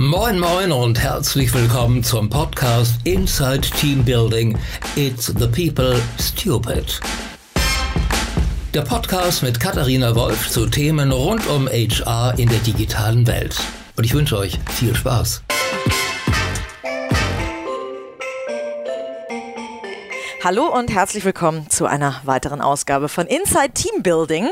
Moin Moin und herzlich willkommen zum Podcast Inside Team Building. It's the People Stupid. Der Podcast mit Katharina Wolf zu Themen rund um HR in der digitalen Welt. Und ich wünsche euch viel Spaß. Hallo und herzlich willkommen zu einer weiteren Ausgabe von Inside Team Building.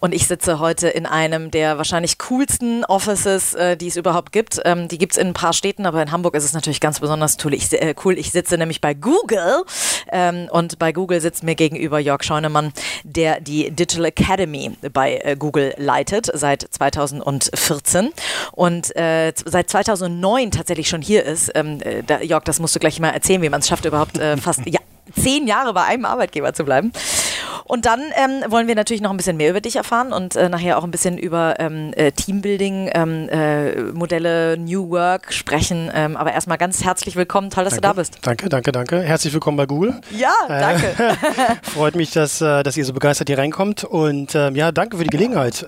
Und ich sitze heute in einem der wahrscheinlich coolsten Offices, äh, die es überhaupt gibt. Ähm, die gibt es in ein paar Städten, aber in Hamburg ist es natürlich ganz besonders cool. Ich, äh, cool. ich sitze nämlich bei Google ähm, und bei Google sitzt mir gegenüber Jörg Scheunemann, der die Digital Academy bei äh, Google leitet seit 2014 und äh, seit 2009 tatsächlich schon hier ist. Ähm, äh, da, Jörg, das musst du gleich mal erzählen, wie man es schafft, überhaupt äh, fast ja, zehn Jahre bei einem Arbeitgeber zu bleiben. Und dann ähm, wollen wir natürlich noch ein bisschen mehr über dich erfahren und äh, nachher auch ein bisschen über ähm, äh, Teambuilding, ähm, äh, Modelle, New Work sprechen. Ähm, aber erstmal ganz herzlich willkommen. Toll, dass danke, du da bist. Danke, danke, danke. Herzlich willkommen bei Google. Ja, danke. Äh, freut mich, dass, äh, dass ihr so begeistert hier reinkommt. Und ähm, ja, danke für die Gelegenheit.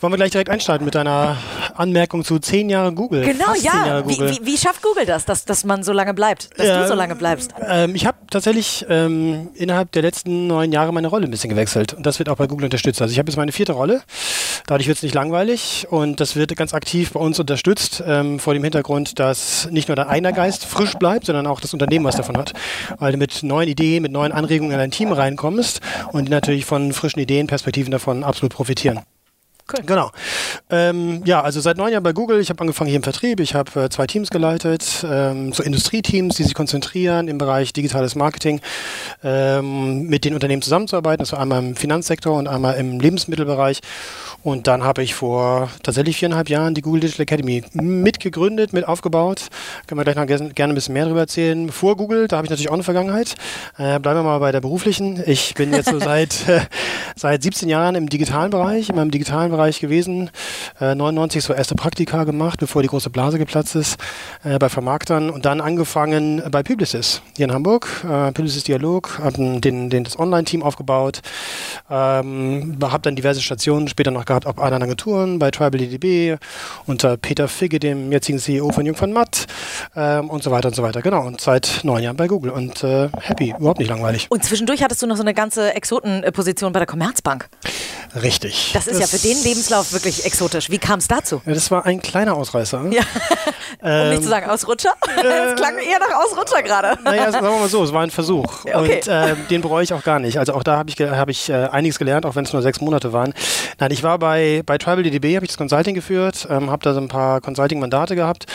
Wollen wir gleich direkt einstarten mit einer Anmerkung zu zehn Jahre Google? Genau, Fast ja. Google. Wie, wie, wie, schafft Google das, dass, dass man so lange bleibt, dass ja, du so lange bleibst? Ähm, ich habe tatsächlich ähm, innerhalb der letzten neun Jahre meine Rolle ein bisschen gewechselt und das wird auch bei Google unterstützt. Also ich habe jetzt meine vierte Rolle, dadurch wird es nicht langweilig und das wird ganz aktiv bei uns unterstützt ähm, vor dem Hintergrund, dass nicht nur dein eigener Geist frisch bleibt, sondern auch das Unternehmen was davon hat, weil du mit neuen Ideen, mit neuen Anregungen in dein Team reinkommst und die natürlich von frischen Ideen, Perspektiven davon absolut profitieren. Cool. Genau. Ähm, ja, also seit neun Jahren bei Google. Ich habe angefangen hier im Vertrieb. Ich habe äh, zwei Teams geleitet, ähm, so Industrieteams, die sich konzentrieren im Bereich digitales Marketing, ähm, mit den Unternehmen zusammenzuarbeiten. Das war einmal im Finanzsektor und einmal im Lebensmittelbereich. Und dann habe ich vor tatsächlich viereinhalb Jahren die Google Digital Academy mitgegründet, mit aufgebaut. Können wir gleich noch gerne ein bisschen mehr darüber erzählen. Vor Google, da habe ich natürlich auch eine Vergangenheit. Äh, bleiben wir mal bei der beruflichen. Ich bin jetzt so seit, äh, seit 17 Jahren im digitalen Bereich, in meinem digitalen Bereich gewesen. Äh, 99 so erste Praktika gemacht, bevor die große Blase geplatzt ist, äh, bei Vermarktern und dann angefangen bei Publicis hier in Hamburg. Äh, Publicis Dialog, habe den, den, das Online-Team aufgebaut, ähm, habe dann diverse Stationen später noch gehabt, auch anderen Agenturen, bei TribalDDB, unter Peter Figge, dem jetzigen CEO von Jung von Matt ähm, und so weiter und so weiter. Genau, und seit neun Jahren bei Google und äh, happy, überhaupt nicht langweilig. Und zwischendurch hattest du noch so eine ganze Exotenposition bei der Commerzbank. Richtig. Das ist das ja für den Lebenslauf wirklich exotisch. Wie kam es dazu? Ja, das war ein kleiner Ausreißer. Ja. um ähm, nicht zu sagen Ausrutscher. Äh, das klang eher nach Ausrutscher gerade. Naja, sagen wir mal so, es war ein Versuch. Okay. Und äh, den bereue ich auch gar nicht. Also auch da habe ich, hab ich äh, einiges gelernt, auch wenn es nur sechs Monate waren. Nein, ich war bei, bei TribalDDB, habe ich das Consulting geführt, ähm, habe da so ein paar Consulting-Mandate gehabt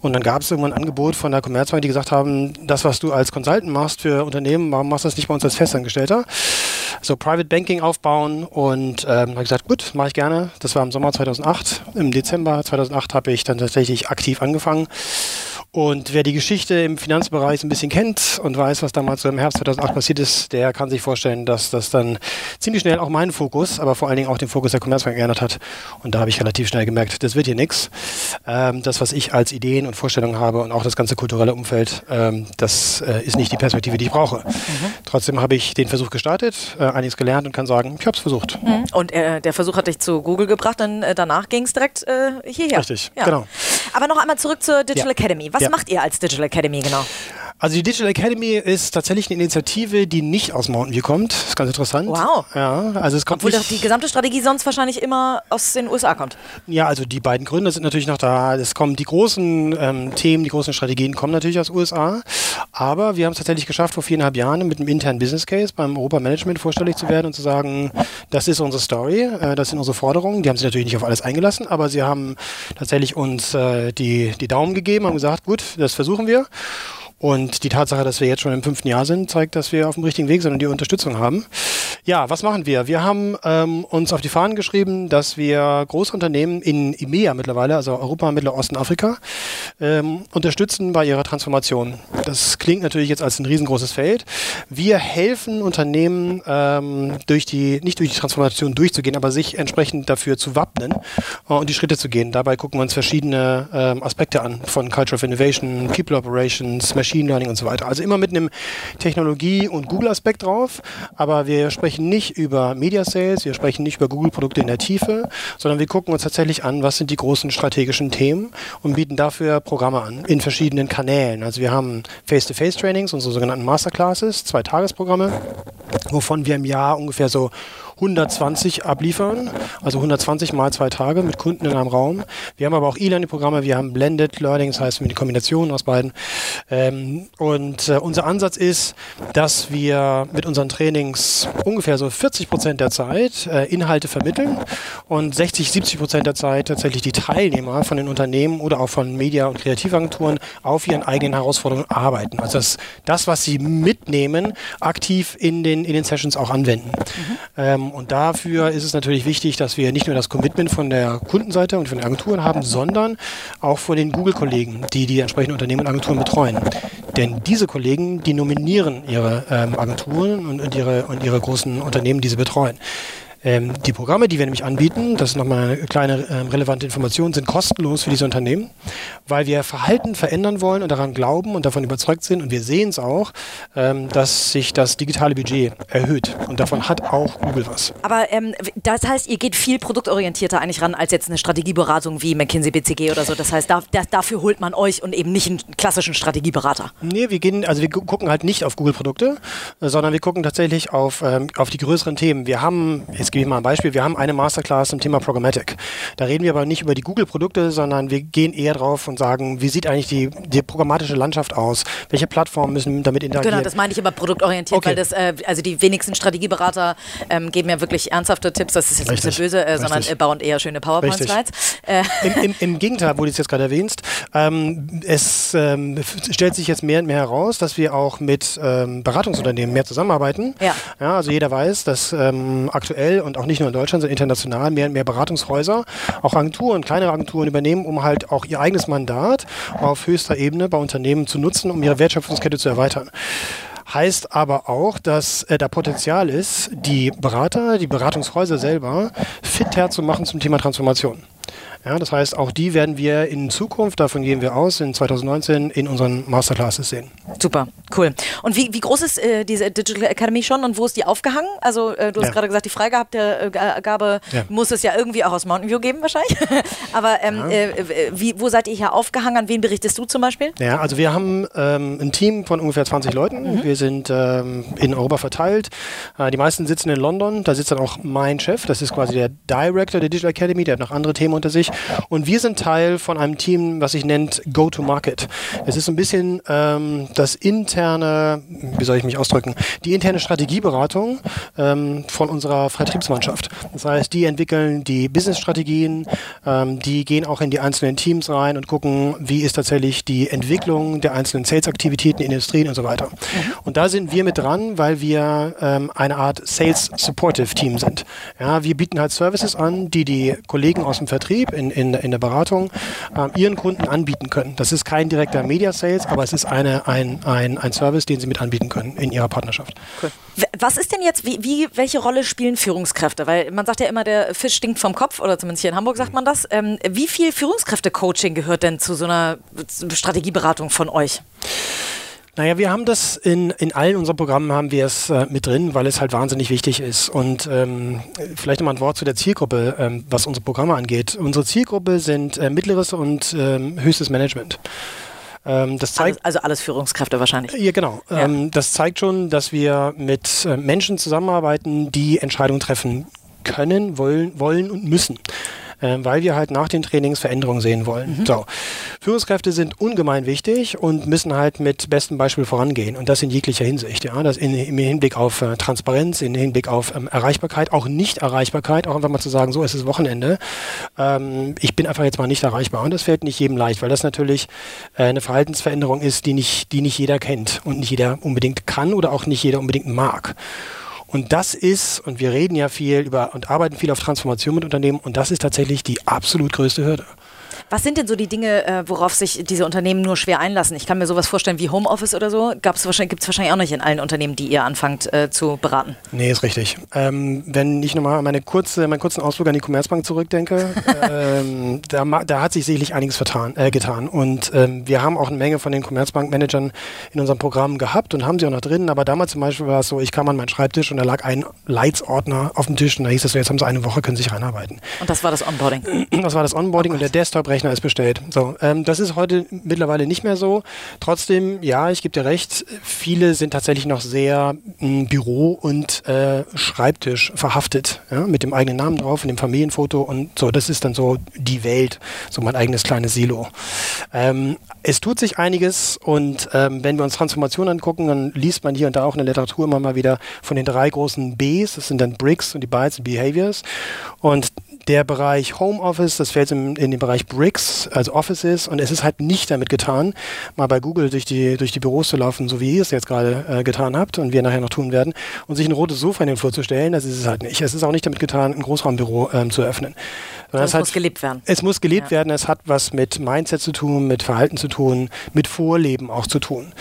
und dann gab es irgendwann ein Angebot von der Commerzbank, die gesagt haben, das, was du als Consultant machst für Unternehmen, warum machst du das nicht bei uns als Festangestellter? So Private Banking aufbauen und ähm, habe gesagt, gut, mache ich gerne. Das war im Sommer 2008. Im Dezember 2008 habe ich dann tatsächlich aktiv angefangen und wer die Geschichte im Finanzbereich ein bisschen kennt und weiß, was damals so im Herbst 2008 passiert ist, der kann sich vorstellen, dass das dann ziemlich schnell auch meinen Fokus, aber vor allen Dingen auch den Fokus der Commerzbank geändert hat. Und da habe ich relativ schnell gemerkt, das wird hier nichts. Ähm, das, was ich als Ideen und Vorstellungen habe und auch das ganze kulturelle Umfeld, ähm, das äh, ist nicht die Perspektive, die ich brauche. Mhm. Trotzdem habe ich den Versuch gestartet, äh, einiges gelernt und kann sagen, ich habe es versucht. Mhm. Und äh, der Versuch hat dich zu Google gebracht, dann äh, danach ging es direkt äh, hierher. Richtig, ja. genau. Aber noch einmal zurück zur Digital ja. Academy. Was ja. macht ihr als Digital Academy genau? Also die Digital Academy ist tatsächlich eine Initiative, die nicht aus Mountain View kommt. Das ist ganz interessant. Wow. Ja, also es kommt Obwohl die gesamte Strategie sonst wahrscheinlich immer aus den USA kommt. Ja, also die beiden Gründer sind natürlich noch da. Es kommen die großen ähm, Themen, die großen Strategien kommen natürlich aus USA. Aber wir haben es tatsächlich geschafft, vor viereinhalb Jahren mit einem internen Business Case beim Europa Management vorstellig zu werden und zu sagen, das ist unsere Story, äh, das sind unsere Forderungen. Die haben sich natürlich nicht auf alles eingelassen, aber sie haben tatsächlich uns äh, die, die Daumen gegeben, haben gesagt, gut, das versuchen wir. Und die Tatsache, dass wir jetzt schon im fünften Jahr sind, zeigt, dass wir auf dem richtigen Weg sind und die Unterstützung haben. Ja, was machen wir? Wir haben ähm, uns auf die Fahnen geschrieben, dass wir große Unternehmen in EMEA mittlerweile, also Europa, Mittelosten, Afrika, ähm, unterstützen bei ihrer Transformation. Das klingt natürlich jetzt als ein riesengroßes Feld. Wir helfen Unternehmen ähm, durch die, nicht durch die Transformation durchzugehen, aber sich entsprechend dafür zu wappnen äh, und die Schritte zu gehen. Dabei gucken wir uns verschiedene ähm, Aspekte an, von Culture of Innovation, People Operations, Learning und so weiter. Also immer mit einem Technologie- und Google-Aspekt drauf, aber wir sprechen nicht über Media Sales, wir sprechen nicht über Google-Produkte in der Tiefe, sondern wir gucken uns tatsächlich an, was sind die großen strategischen Themen und bieten dafür Programme an in verschiedenen Kanälen. Also wir haben Face-to-Face-Trainings, unsere sogenannten Masterclasses, zwei Tagesprogramme, wovon wir im Jahr ungefähr so 120 abliefern, also 120 mal zwei Tage mit Kunden in einem Raum. Wir haben aber auch E-Learning-Programme, wir haben Blended Learning, das heißt die Kombination aus beiden. Ähm, und äh, unser Ansatz ist, dass wir mit unseren Trainings ungefähr so 40 Prozent der Zeit äh, Inhalte vermitteln und 60, 70 Prozent der Zeit tatsächlich die Teilnehmer von den Unternehmen oder auch von Media- und Kreativagenturen auf ihren eigenen Herausforderungen arbeiten. Also das, das was sie mitnehmen, aktiv in den, in den Sessions auch anwenden. Mhm. Ähm, und dafür ist es natürlich wichtig, dass wir nicht nur das Commitment von der Kundenseite und von den Agenturen haben, sondern auch von den Google-Kollegen, die die entsprechenden Unternehmen und Agenturen betreuen. Denn diese Kollegen, die nominieren ihre ähm, Agenturen und, und, ihre, und ihre großen Unternehmen, die sie betreuen. Ähm, die Programme, die wir nämlich anbieten, das ist nochmal eine kleine ähm, relevante Information, sind kostenlos für diese Unternehmen, weil wir Verhalten verändern wollen und daran glauben und davon überzeugt sind und wir sehen es auch, ähm, dass sich das digitale Budget erhöht und davon hat auch Google was. Aber ähm, das heißt, ihr geht viel produktorientierter eigentlich ran als jetzt eine Strategieberatung wie McKinsey BCG oder so. Das heißt, da, da, dafür holt man euch und eben nicht einen klassischen Strategieberater. Nee, wir gehen, also wir gucken halt nicht auf Google-Produkte, sondern wir gucken tatsächlich auf, ähm, auf die größeren Themen. Wir haben, jetzt gebe ich mal ein Beispiel. Wir haben eine Masterclass zum Thema Programmatic. Da reden wir aber nicht über die Google-Produkte, sondern wir gehen eher drauf und sagen, wie sieht eigentlich die, die programmatische Landschaft aus? Welche Plattformen müssen damit interagieren? Genau, das meine ich aber produktorientiert, okay. weil das, äh, also die wenigsten Strategieberater ähm, geben ja wirklich ernsthafte Tipps, das ist jetzt Richtig. nicht so böse, äh, sondern äh, bauen eher schöne PowerPoint-Slides. Äh. Im, im, Im, Gegenteil, wo du es jetzt gerade erwähnst, ähm, es ähm, stellt sich jetzt mehr und mehr heraus, dass wir auch mit ähm, Beratungsunternehmen mehr zusammenarbeiten. Ja. ja also jeder weiß, dass ähm, und auch nicht nur in Deutschland, sondern international mehr und mehr Beratungshäuser, auch Agenturen, kleinere Agenturen übernehmen, um halt auch ihr eigenes Mandat auf höchster Ebene bei Unternehmen zu nutzen, um ihre Wertschöpfungskette zu erweitern. Heißt aber auch, dass äh, da Potenzial ist, die Berater, die Beratungshäuser selber fit herzumachen zum Thema Transformation. Ja, das heißt, auch die werden wir in Zukunft, davon gehen wir aus, in 2019 in unseren Masterclasses sehen. Super, cool. Und wie, wie groß ist äh, diese Digital Academy schon und wo ist die aufgehangen? Also äh, du hast ja. gerade gesagt, die Freigabe äh, ja. muss es ja irgendwie auch aus Mountain View geben wahrscheinlich. Aber ähm, ja. Äh, wie, wo seid ihr hier aufgehangen? An wen berichtest du zum Beispiel? Ja, also wir haben ähm, ein Team von ungefähr 20 Leuten. Mhm. Wir sind ähm, in Europa verteilt. Äh, die meisten sitzen in London. Da sitzt dann auch mein Chef. Das ist quasi der Director der Digital Academy. Der hat noch andere Themen unter sich. Und wir sind Teil von einem Team, was sich nennt Go-to-Market. Es ist so ein bisschen ähm, das interne, wie soll ich mich ausdrücken, die interne Strategieberatung ähm, von unserer Vertriebsmannschaft. Das heißt, die entwickeln die Business-Strategien, ähm, die gehen auch in die einzelnen Teams rein und gucken, wie ist tatsächlich die Entwicklung der einzelnen Sales-Aktivitäten in Industrien und so weiter. Mhm. Und da sind wir mit dran, weil wir ähm, eine Art Sales-Supportive-Team sind. Ja, wir bieten halt Services an, die die Kollegen aus dem Vertrieb in, in, in der Beratung äh, ihren Kunden anbieten können. Das ist kein direkter Media Sales, aber es ist eine, ein, ein, ein Service, den sie mit anbieten können in ihrer Partnerschaft. Cool. Was ist denn jetzt, wie, wie, welche Rolle spielen Führungskräfte? Weil man sagt ja immer, der Fisch stinkt vom Kopf, oder zumindest hier in Hamburg sagt man das. Ähm, wie viel Führungskräfte-Coaching gehört denn zu so einer Strategieberatung von euch? Naja, wir haben das in, in allen unseren Programmen haben wir es äh, mit drin, weil es halt wahnsinnig wichtig ist. Und ähm, vielleicht nochmal ein Wort zu der Zielgruppe, ähm, was unsere Programme angeht. Unsere Zielgruppe sind äh, mittleres und ähm, höchstes Management. Ähm, das zeigt, alles, also alles Führungskräfte wahrscheinlich. Ja, genau. Ja. Ähm, das zeigt schon, dass wir mit äh, Menschen zusammenarbeiten, die Entscheidungen treffen können, wollen, wollen und müssen äh, weil wir halt nach den Trainings Veränderungen sehen wollen. Mhm. So. Führungskräfte sind ungemein wichtig und müssen halt mit bestem Beispiel vorangehen und das in jeglicher Hinsicht. Ja, das in, im Hinblick auf äh, Transparenz, im Hinblick auf ähm, Erreichbarkeit, auch Nicht-Erreichbarkeit, auch einfach mal zu sagen, so es ist Wochenende, ähm, ich bin einfach jetzt mal nicht erreichbar und das fällt nicht jedem leicht, weil das natürlich äh, eine Verhaltensveränderung ist, die nicht, die nicht jeder kennt und nicht jeder unbedingt kann oder auch nicht jeder unbedingt mag. Und das ist, und wir reden ja viel über und arbeiten viel auf Transformation mit Unternehmen, und das ist tatsächlich die absolut größte Hürde. Was sind denn so die Dinge, äh, worauf sich diese Unternehmen nur schwer einlassen? Ich kann mir sowas vorstellen wie Homeoffice oder so. Gibt es wahrscheinlich, wahrscheinlich auch nicht in allen Unternehmen, die ihr anfangt äh, zu beraten. Nee, ist richtig. Ähm, wenn ich nochmal meine kurze, meinen kurzen Ausflug an die Commerzbank zurückdenke, ähm, da, da, hat sich sicherlich einiges vertan, äh, getan. Und ähm, wir haben auch eine Menge von den Commerzbank-Managern in unserem Programm gehabt und haben sie auch noch drin. Aber damals zum Beispiel war es so, ich kam an meinen Schreibtisch und da lag ein Leitsordner auf dem Tisch und da hieß es so, jetzt haben sie eine Woche, können sie sich reinarbeiten. Und das war das Onboarding? Das war das Onboarding oh und der Desktop-Rechner ist bestellt. So, ähm, das ist heute mittlerweile nicht mehr so. Trotzdem, ja, ich gebe dir recht, viele sind tatsächlich noch sehr m, Büro und äh, Schreibtisch verhaftet, ja, mit dem eigenen Namen drauf und dem Familienfoto und so. Das ist dann so die Welt, so mein eigenes kleines Silo. Ähm, es tut sich einiges und ähm, wenn wir uns Transformation angucken, dann liest man hier und da auch in der Literatur immer mal wieder von den drei großen Bs. Das sind dann Bricks und die Bytes und Behaviors. Und der Bereich Homeoffice, das fällt in, in, den Bereich Bricks, also Offices, und es ist halt nicht damit getan, mal bei Google durch die, durch die Büros zu laufen, so wie ihr es jetzt gerade äh, getan habt und wir nachher noch tun werden, und sich ein rotes Sofa in den Flur zu stellen, das ist es halt nicht. Es ist auch nicht damit getan, ein Großraumbüro ähm, zu öffnen. es muss gelebt werden. Es muss gelebt ja. werden, es hat was mit Mindset zu tun, mit Verhalten zu tun, mit Vorleben auch zu tun.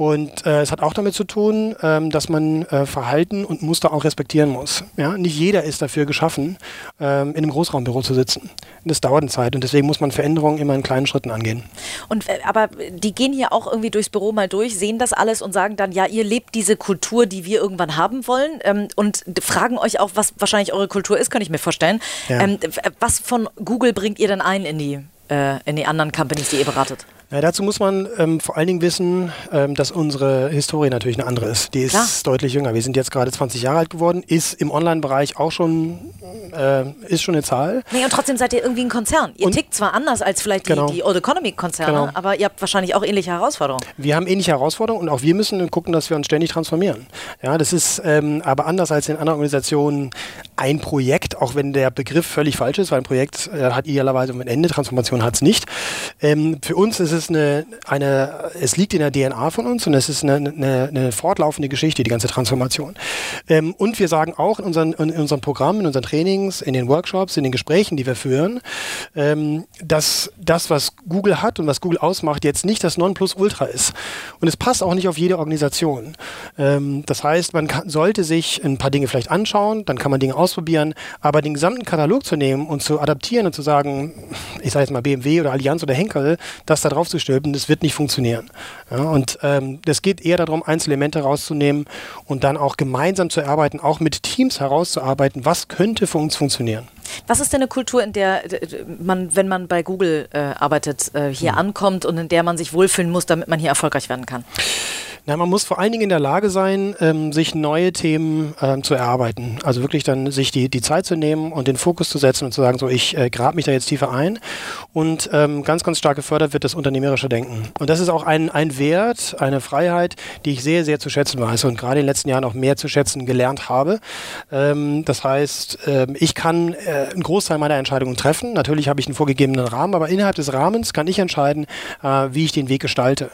Und äh, es hat auch damit zu tun, ähm, dass man äh, Verhalten und Muster auch respektieren muss. Ja? Nicht jeder ist dafür geschaffen, ähm, in einem Großraumbüro zu sitzen. Das dauert eine Zeit und deswegen muss man Veränderungen immer in kleinen Schritten angehen. Und äh, aber die gehen hier auch irgendwie durchs Büro mal durch, sehen das alles und sagen dann, ja, ihr lebt diese Kultur, die wir irgendwann haben wollen ähm, und fragen euch auch, was wahrscheinlich eure Kultur ist, kann ich mir vorstellen. Ja. Ähm, was von Google bringt ihr denn ein in die, äh, in die anderen Companies, die ihr beratet? Ja, dazu muss man ähm, vor allen Dingen wissen, ähm, dass unsere Historie natürlich eine andere ist. Die ist Klar. deutlich jünger. Wir sind jetzt gerade 20 Jahre alt geworden, ist im Online-Bereich auch schon, äh, ist schon eine Zahl. Nee, und trotzdem seid ihr irgendwie ein Konzern. Ihr und tickt zwar anders als vielleicht die, genau. die Old Economy-Konzerne, genau. aber ihr habt wahrscheinlich auch ähnliche Herausforderungen. Wir haben ähnliche Herausforderungen und auch wir müssen gucken, dass wir uns ständig transformieren. Ja, das ist ähm, aber anders als in anderen Organisationen ein Projekt, auch wenn der Begriff völlig falsch ist, weil ein Projekt äh, hat idealerweise ein Ende, Transformation hat es nicht. Ähm, für uns ist es ist eine, eine, es liegt in der DNA von uns und es ist eine, eine, eine fortlaufende Geschichte, die ganze Transformation. Ähm, und wir sagen auch in unseren, in unseren Programmen, in unseren Trainings, in den Workshops, in den Gesprächen, die wir führen, ähm, dass das, was Google hat und was Google ausmacht, jetzt nicht das Nonplusultra ist. Und es passt auch nicht auf jede Organisation. Ähm, das heißt, man kann, sollte sich ein paar Dinge vielleicht anschauen, dann kann man Dinge ausprobieren, aber den gesamten Katalog zu nehmen und zu adaptieren und zu sagen, ich sage jetzt mal BMW oder Allianz oder Henkel, das da drauf aufzustülpen, das wird nicht funktionieren. Ja, und ähm, es geht eher darum, Einzelelemente rauszunehmen und dann auch gemeinsam zu erarbeiten, auch mit Teams herauszuarbeiten, was könnte für uns funktionieren. Was ist denn eine Kultur, in der man, wenn man bei Google äh, arbeitet, äh, hier hm. ankommt und in der man sich wohlfühlen muss, damit man hier erfolgreich werden kann? Na, man muss vor allen Dingen in der Lage sein, ähm, sich neue Themen ähm, zu erarbeiten. Also wirklich dann sich die, die Zeit zu nehmen und den Fokus zu setzen und zu sagen, so ich äh, grab mich da jetzt tiefer ein. Und ähm, ganz, ganz stark gefördert wird das unternehmerische Denken. Und das ist auch ein, ein Wert, eine Freiheit, die ich sehr, sehr zu schätzen weiß und gerade in den letzten Jahren auch mehr zu schätzen gelernt habe. Ähm, das heißt, äh, ich kann äh, einen Großteil meiner Entscheidungen treffen. Natürlich habe ich einen vorgegebenen Rahmen, aber innerhalb des Rahmens kann ich entscheiden, äh, wie ich den Weg gestalte.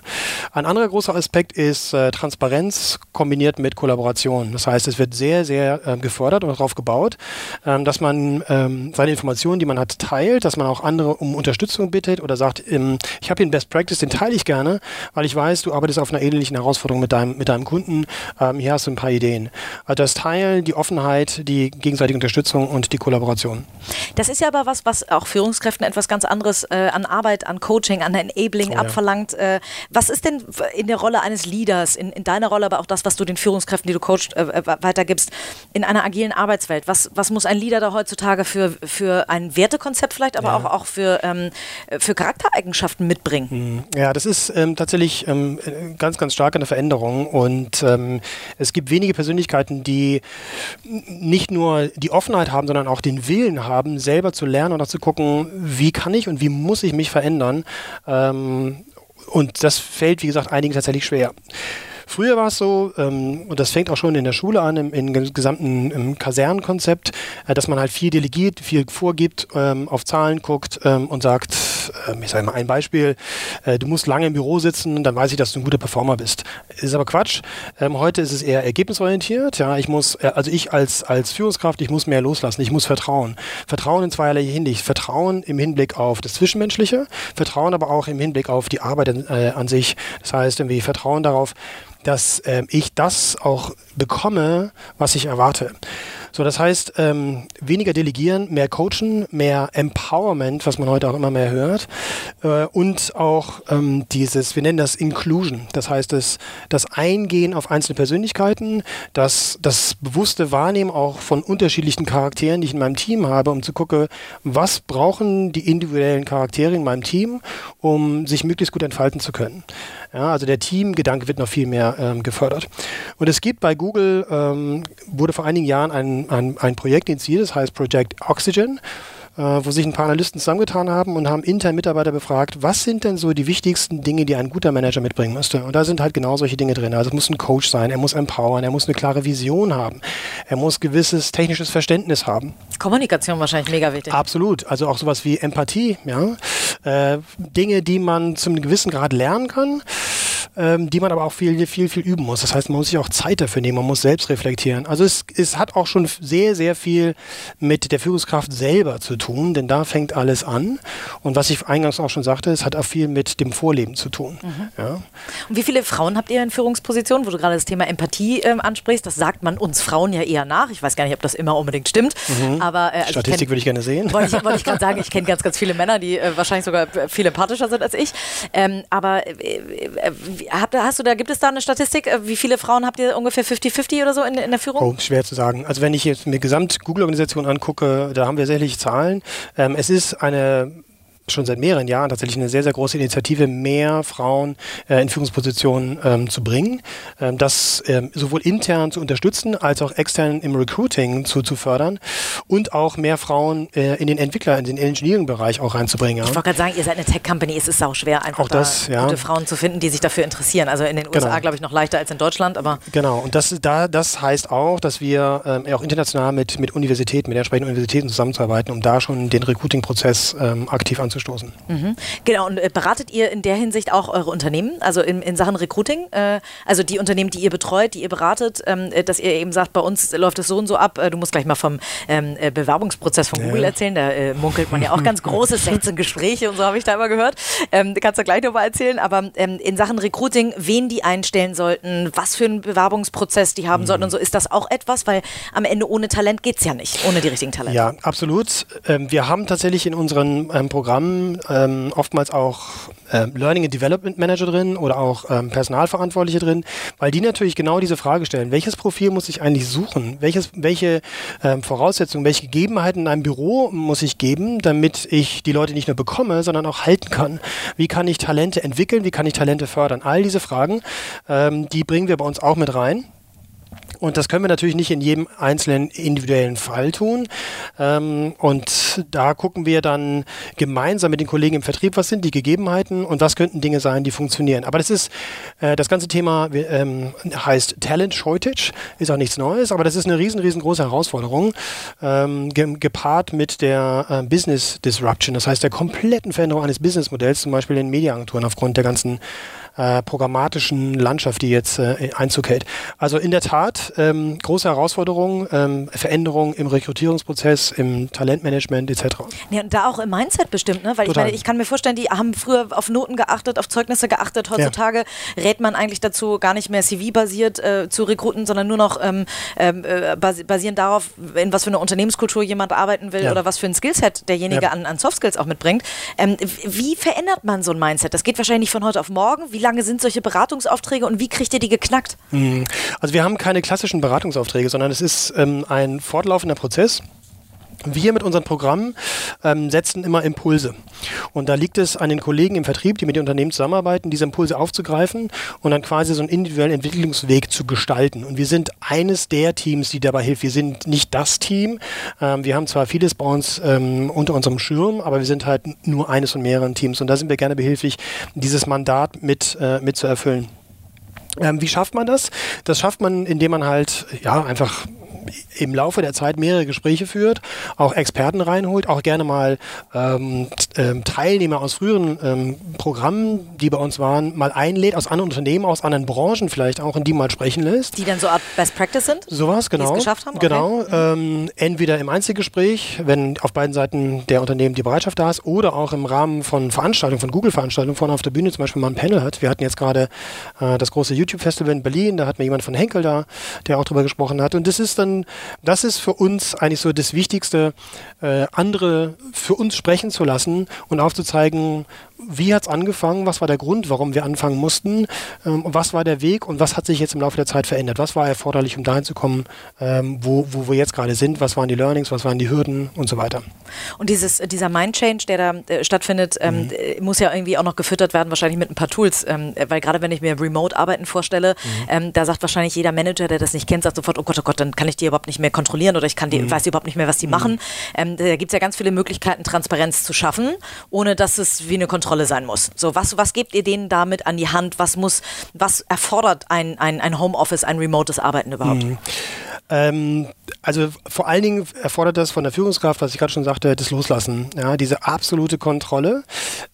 Ein anderer großer Aspekt ist, ist äh, Transparenz kombiniert mit Kollaboration. Das heißt, es wird sehr, sehr äh, gefördert und darauf gebaut, ähm, dass man ähm, seine Informationen, die man hat, teilt, dass man auch andere um Unterstützung bittet oder sagt, ähm, ich habe hier einen Best Practice, den teile ich gerne, weil ich weiß, du arbeitest auf einer ähnlichen Herausforderung mit deinem, mit deinem Kunden. Ähm, hier hast du ein paar Ideen. Also das Teilen, die Offenheit, die gegenseitige Unterstützung und die Kollaboration. Das ist ja aber was, was auch Führungskräften etwas ganz anderes äh, an Arbeit, an Coaching, an Enabling oh, abverlangt. Ja. Äh, was ist denn in der Rolle eines Leaders? Leaders, in, in deiner Rolle, aber auch das, was du den Führungskräften, die du coachst, äh, äh, weitergibst, in einer agilen Arbeitswelt? Was, was muss ein Leader da heutzutage für, für ein Wertekonzept vielleicht, aber ja. auch, auch für, ähm, für Charaktereigenschaften mitbringen? Hm. Ja, das ist ähm, tatsächlich ähm, ganz, ganz stark eine Veränderung und ähm, es gibt wenige Persönlichkeiten, die nicht nur die Offenheit haben, sondern auch den Willen haben, selber zu lernen und auch zu gucken, wie kann ich und wie muss ich mich verändern. Ähm, und das fällt, wie gesagt, einigen tatsächlich schwer. Früher war es so, ähm, und das fängt auch schon in der Schule an, im, im gesamten im Kasernenkonzept, äh, dass man halt viel delegiert, viel vorgibt, ähm, auf Zahlen guckt ähm, und sagt, ähm, ich sage mal ein Beispiel, äh, du musst lange im Büro sitzen, dann weiß ich, dass du ein guter Performer bist. Ist aber Quatsch. Ähm, heute ist es eher ergebnisorientiert. Ja, ich muss, äh, also ich als, als Führungskraft, ich muss mehr loslassen, ich muss vertrauen. Vertrauen in zweierlei Hinsicht. Vertrauen im Hinblick auf das Zwischenmenschliche, Vertrauen aber auch im Hinblick auf die Arbeit äh, an sich. Das heißt, irgendwie Vertrauen darauf, dass äh, ich das auch bekomme, was ich erwarte. So, das heißt, ähm, weniger delegieren, mehr coachen, mehr Empowerment, was man heute auch immer mehr hört. Äh, und auch ähm, dieses, wir nennen das Inclusion. Das heißt, das, das Eingehen auf einzelne Persönlichkeiten, das, das bewusste Wahrnehmen auch von unterschiedlichen Charakteren, die ich in meinem Team habe, um zu gucken, was brauchen die individuellen Charaktere in meinem Team, um sich möglichst gut entfalten zu können. Ja, also der Teamgedanke wird noch viel mehr ähm, gefördert. Und es gibt bei Google, ähm, wurde vor einigen Jahren ein, ein, ein Projekt initiiert, das heißt Project Oxygen äh, wo sich ein paar Analysten zusammengetan haben und haben intern Mitarbeiter befragt, was sind denn so die wichtigsten Dinge, die ein guter Manager mitbringen müsste. Und da sind halt genau solche Dinge drin. Also es muss ein Coach sein, er muss empowern, er muss eine klare Vision haben, er muss gewisses technisches Verständnis haben. Kommunikation wahrscheinlich mega wichtig. Absolut. Also auch sowas wie Empathie, ja. Äh, Dinge, die man zum gewissen Grad lernen kann ähm, die man aber auch viel, viel, viel üben muss. Das heißt, man muss sich auch Zeit dafür nehmen, man muss selbst reflektieren. Also es, es hat auch schon sehr, sehr viel mit der Führungskraft selber zu tun, denn da fängt alles an. Und was ich eingangs auch schon sagte, es hat auch viel mit dem Vorleben zu tun. Mhm. Ja. Und wie viele Frauen habt ihr in Führungspositionen, wo du gerade das Thema Empathie ähm, ansprichst? Das sagt man uns Frauen ja eher nach. Ich weiß gar nicht, ob das immer unbedingt stimmt. Mhm. Aber, äh, also Statistik würde ich gerne sehen. Wollte ich, wollt ich gerade sagen, ich kenne ganz, ganz viele Männer, die äh, wahrscheinlich sogar viel empathischer sind als ich. Ähm, aber äh, äh hast du da, gibt es da eine Statistik? Äh, wie viele Frauen habt ihr ungefähr 50-50 oder so in, in, der Führung? Oh, schwer zu sagen. Also wenn ich jetzt mir Gesamt-Google-Organisation angucke, da haben wir sicherlich Zahlen. Ähm, es ist eine schon seit mehreren Jahren tatsächlich eine sehr, sehr große Initiative, mehr Frauen äh, in Führungspositionen ähm, zu bringen, ähm, das ähm, sowohl intern zu unterstützen, als auch extern im Recruiting zu, zu fördern und auch mehr Frauen äh, in den Entwickler, in den Engineering-Bereich auch reinzubringen. Ja. Ich wollte gerade sagen, ihr seid eine Tech-Company, es ist auch schwer, einfach auch das, da ja. gute Frauen zu finden, die sich dafür interessieren. Also in den USA, genau. glaube ich, noch leichter als in Deutschland, aber... Genau, und das, da, das heißt auch, dass wir ähm, auch international mit, mit Universitäten, mit entsprechenden Universitäten zusammenzuarbeiten, um da schon den Recruiting-Prozess ähm, aktiv anzustoßen anzustoßen. Mhm. Genau, und äh, beratet ihr in der Hinsicht auch eure Unternehmen, also in, in Sachen Recruiting? Äh, also die Unternehmen, die ihr betreut, die ihr beratet, ähm, äh, dass ihr eben sagt, bei uns läuft es so und so ab. Äh, du musst gleich mal vom ähm, äh, Bewerbungsprozess von Google ja. erzählen, da äh, munkelt man ja auch ganz große 16 Gespräche und so habe ich da immer gehört. Ähm, kannst du gleich nochmal erzählen, aber ähm, in Sachen Recruiting, wen die einstellen sollten, was für einen Bewerbungsprozess die haben mhm. sollten und so, ist das auch etwas, weil am Ende ohne Talent geht es ja nicht, ohne die richtigen Talente. Ja, absolut. Ähm, wir haben tatsächlich in unseren ähm, Programmen ähm, oftmals auch äh, Learning and Development Manager drin oder auch ähm, Personalverantwortliche drin, weil die natürlich genau diese Frage stellen, welches Profil muss ich eigentlich suchen? Welches, welche ähm, Voraussetzungen, welche Gegebenheiten in einem Büro muss ich geben, damit ich die Leute nicht nur bekomme, sondern auch halten kann? Wie kann ich Talente entwickeln? Wie kann ich Talente fördern? All diese Fragen, ähm, die bringen wir bei uns auch mit rein. Und das können wir natürlich nicht in jedem einzelnen individuellen Fall tun. Ähm, und da gucken wir dann gemeinsam mit den Kollegen im Vertrieb, was sind die Gegebenheiten und was könnten Dinge sein, die funktionieren. Aber das ist, äh, das ganze Thema ähm, heißt Talent Shortage, ist auch nichts Neues, aber das ist eine riesen, riesengroße Herausforderung, ähm, ge gepaart mit der äh, Business Disruption, das heißt der kompletten Veränderung eines Businessmodells, zum Beispiel in Mediaagenturen aufgrund der ganzen äh, programmatischen Landschaft, die jetzt äh, Einzug hält. Also in der Tat ähm, große Herausforderungen, ähm, Veränderungen im Rekrutierungsprozess, im Talentmanagement etc. Ja, und da auch im Mindset bestimmt, ne? Weil Total. ich meine, ich kann mir vorstellen, die haben früher auf Noten geachtet, auf Zeugnisse geachtet. Heutzutage ja. rät man eigentlich dazu, gar nicht mehr CV-basiert äh, zu rekruten, sondern nur noch ähm, ähm äh, basierend darauf, in was für eine Unternehmenskultur jemand arbeiten will ja. oder was für ein Skillset derjenige an, an Soft Skills auch mitbringt. Ähm, wie verändert man so ein Mindset? Das geht wahrscheinlich nicht von heute auf morgen. Wie lange sind solche Beratungsaufträge und wie kriegt ihr die geknackt? Hm. Also wir haben keine klassischen Beratungsaufträge, sondern es ist ähm, ein fortlaufender Prozess. Wir mit unserem Programm ähm, setzen immer Impulse. Und da liegt es an den Kollegen im Vertrieb, die mit den Unternehmen zusammenarbeiten, diese Impulse aufzugreifen und dann quasi so einen individuellen Entwicklungsweg zu gestalten. Und wir sind eines der Teams, die dabei hilft. Wir sind nicht das Team. Ähm, wir haben zwar vieles bei uns ähm, unter unserem Schirm, aber wir sind halt nur eines von mehreren Teams. Und da sind wir gerne behilflich, dieses Mandat mit, äh, mit zu erfüllen. Ähm, wie schafft man das? Das schafft man, indem man halt ja einfach im Laufe der Zeit mehrere Gespräche führt, auch Experten reinholt, auch gerne mal ähm, ähm, Teilnehmer aus früheren ähm, Programmen, die bei uns waren, mal einlädt, aus anderen Unternehmen, aus anderen Branchen vielleicht auch, in die mal sprechen lässt. Die dann so Art Best Practice sind? Sowas, genau. Die es geschafft haben? Genau. Okay. Ähm, entweder im Einzelgespräch, wenn auf beiden Seiten der Unternehmen die Bereitschaft da ist, oder auch im Rahmen von Veranstaltungen, von Google-Veranstaltungen, vorne auf der Bühne zum Beispiel mal ein Panel hat. Wir hatten jetzt gerade äh, das große YouTube-Festival in Berlin, da hat mir jemand von Henkel da, der auch drüber gesprochen hat. Und das ist dann, das ist für uns eigentlich so das Wichtigste, äh, andere für uns sprechen zu lassen und aufzuzeigen, wie hat es angefangen, was war der Grund, warum wir anfangen mussten, ähm, was war der Weg und was hat sich jetzt im Laufe der Zeit verändert, was war erforderlich, um dahin zu kommen, ähm, wo, wo wir jetzt gerade sind, was waren die Learnings, was waren die Hürden und so weiter. Und dieses, dieser Mind-Change, der da äh, stattfindet, ähm, mhm. Äh, muss ja irgendwie auch noch gefüttert werden, wahrscheinlich mit ein paar Tools, ähm, weil gerade wenn ich mir Remote-Arbeiten vorstelle, mhm. Ähm, da sagt wahrscheinlich jeder Manager, der das nicht kennt, sagt sofort, oh Gott, oh Gott, dann kann ich die überhaupt nicht mehr kontrollieren oder ich kann die, mhm. weiß überhaupt nicht mehr, was die mhm. machen. Ähm, da gibt es ja ganz viele Möglichkeiten, Transparenz zu schaffen, ohne dass es wie eine Kontrolle sein muss. So, was, was gebt ihr denen damit an die Hand? Was muss, was erfordert ein, ein, ein Homeoffice, ein remotes Arbeiten überhaupt? Mhm. Ähm, also vor allen Dingen erfordert das von der Führungskraft, was ich gerade schon sagte, das Loslassen. Ja, diese absolute Kontrolle,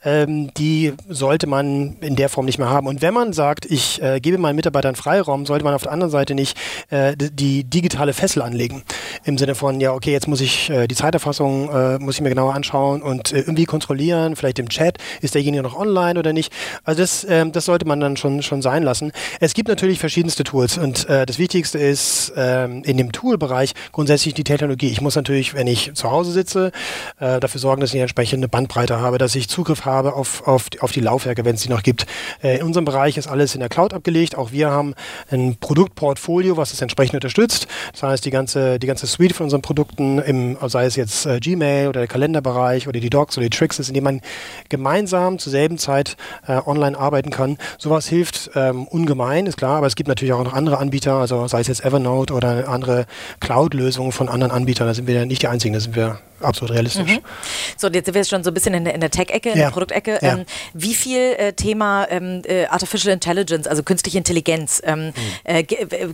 ähm, die sollte man in der Form nicht mehr haben. Und wenn man sagt, ich äh, gebe meinen Mitarbeitern Freiraum, sollte man auf der anderen Seite nicht äh, die digitale Fessel anlegen. Im Sinne von, ja, okay, jetzt muss ich äh, die Zeiterfassung, äh, muss ich mir genauer anschauen und äh, irgendwie kontrollieren, vielleicht im Chat, ist derjenige noch online oder nicht. Also das, ähm, das sollte man dann schon, schon sein lassen. Es gibt natürlich verschiedenste Tools und äh, das Wichtigste ist, ähm, in dem Tool-Bereich grundsätzlich die Technologie. Ich muss natürlich, wenn ich zu Hause sitze, äh, dafür sorgen, dass ich eine entsprechende Bandbreite habe, dass ich Zugriff habe auf, auf, auf die Laufwerke, wenn es die noch gibt. Äh, in unserem Bereich ist alles in der Cloud abgelegt. Auch wir haben ein Produktportfolio, was es entsprechend unterstützt. Das heißt, die ganze, die ganze Suite von unseren Produkten, im, sei es jetzt äh, Gmail oder der Kalenderbereich oder die Docs oder die Tricks, in denen man gemeinsam zur selben Zeit äh, online arbeiten kann. Sowas hilft ähm, ungemein, ist klar, aber es gibt natürlich auch noch andere Anbieter, also sei es jetzt Evernote oder andere Cloud-Lösungen von anderen Anbietern. Da sind wir ja nicht die Einzigen, da sind wir absolut realistisch. Mhm. So, jetzt sind wir schon so ein bisschen in der, in der Tech-Ecke, in ja. der Produktecke. Ja. Ähm, wie viel äh, Thema ähm, äh, Artificial Intelligence, also künstliche Intelligenz, ähm, mhm. äh,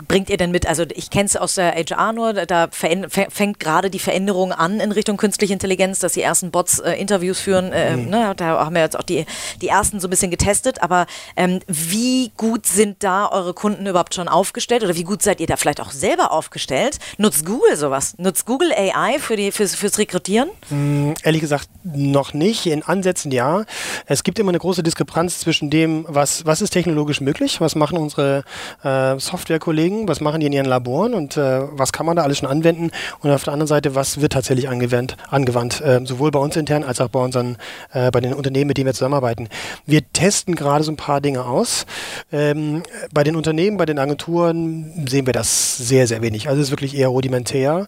bringt ihr denn mit? Also ich kenne es aus der HR nur, da fängt gerade die Veränderung an in Richtung künstliche Intelligenz, dass die ersten Bots äh, Interviews führen. Äh, mhm. ne, da haben wir jetzt auch die, die ersten so ein bisschen getestet. Aber ähm, wie gut sind da eure Kunden überhaupt schon aufgestellt oder wie gut seid ihr da vielleicht auch selber aufgestellt? Nutzt Google sowas? Nutzt Google AI für die, fürs, fürs Rekrutieren? Rekrutieren? Mm, ehrlich gesagt noch nicht. In Ansätzen ja. Es gibt immer eine große Diskrepanz zwischen dem, was, was ist technologisch möglich, was machen unsere äh, Softwarekollegen, was machen die in ihren Laboren und äh, was kann man da alles schon anwenden und auf der anderen Seite, was wird tatsächlich angewandt, angewandt äh, sowohl bei uns intern als auch bei unseren, äh, bei den Unternehmen, mit denen wir zusammenarbeiten. Wir testen gerade so ein paar Dinge aus. Ähm, bei den Unternehmen, bei den Agenturen sehen wir das sehr, sehr wenig. Also es ist wirklich eher rudimentär.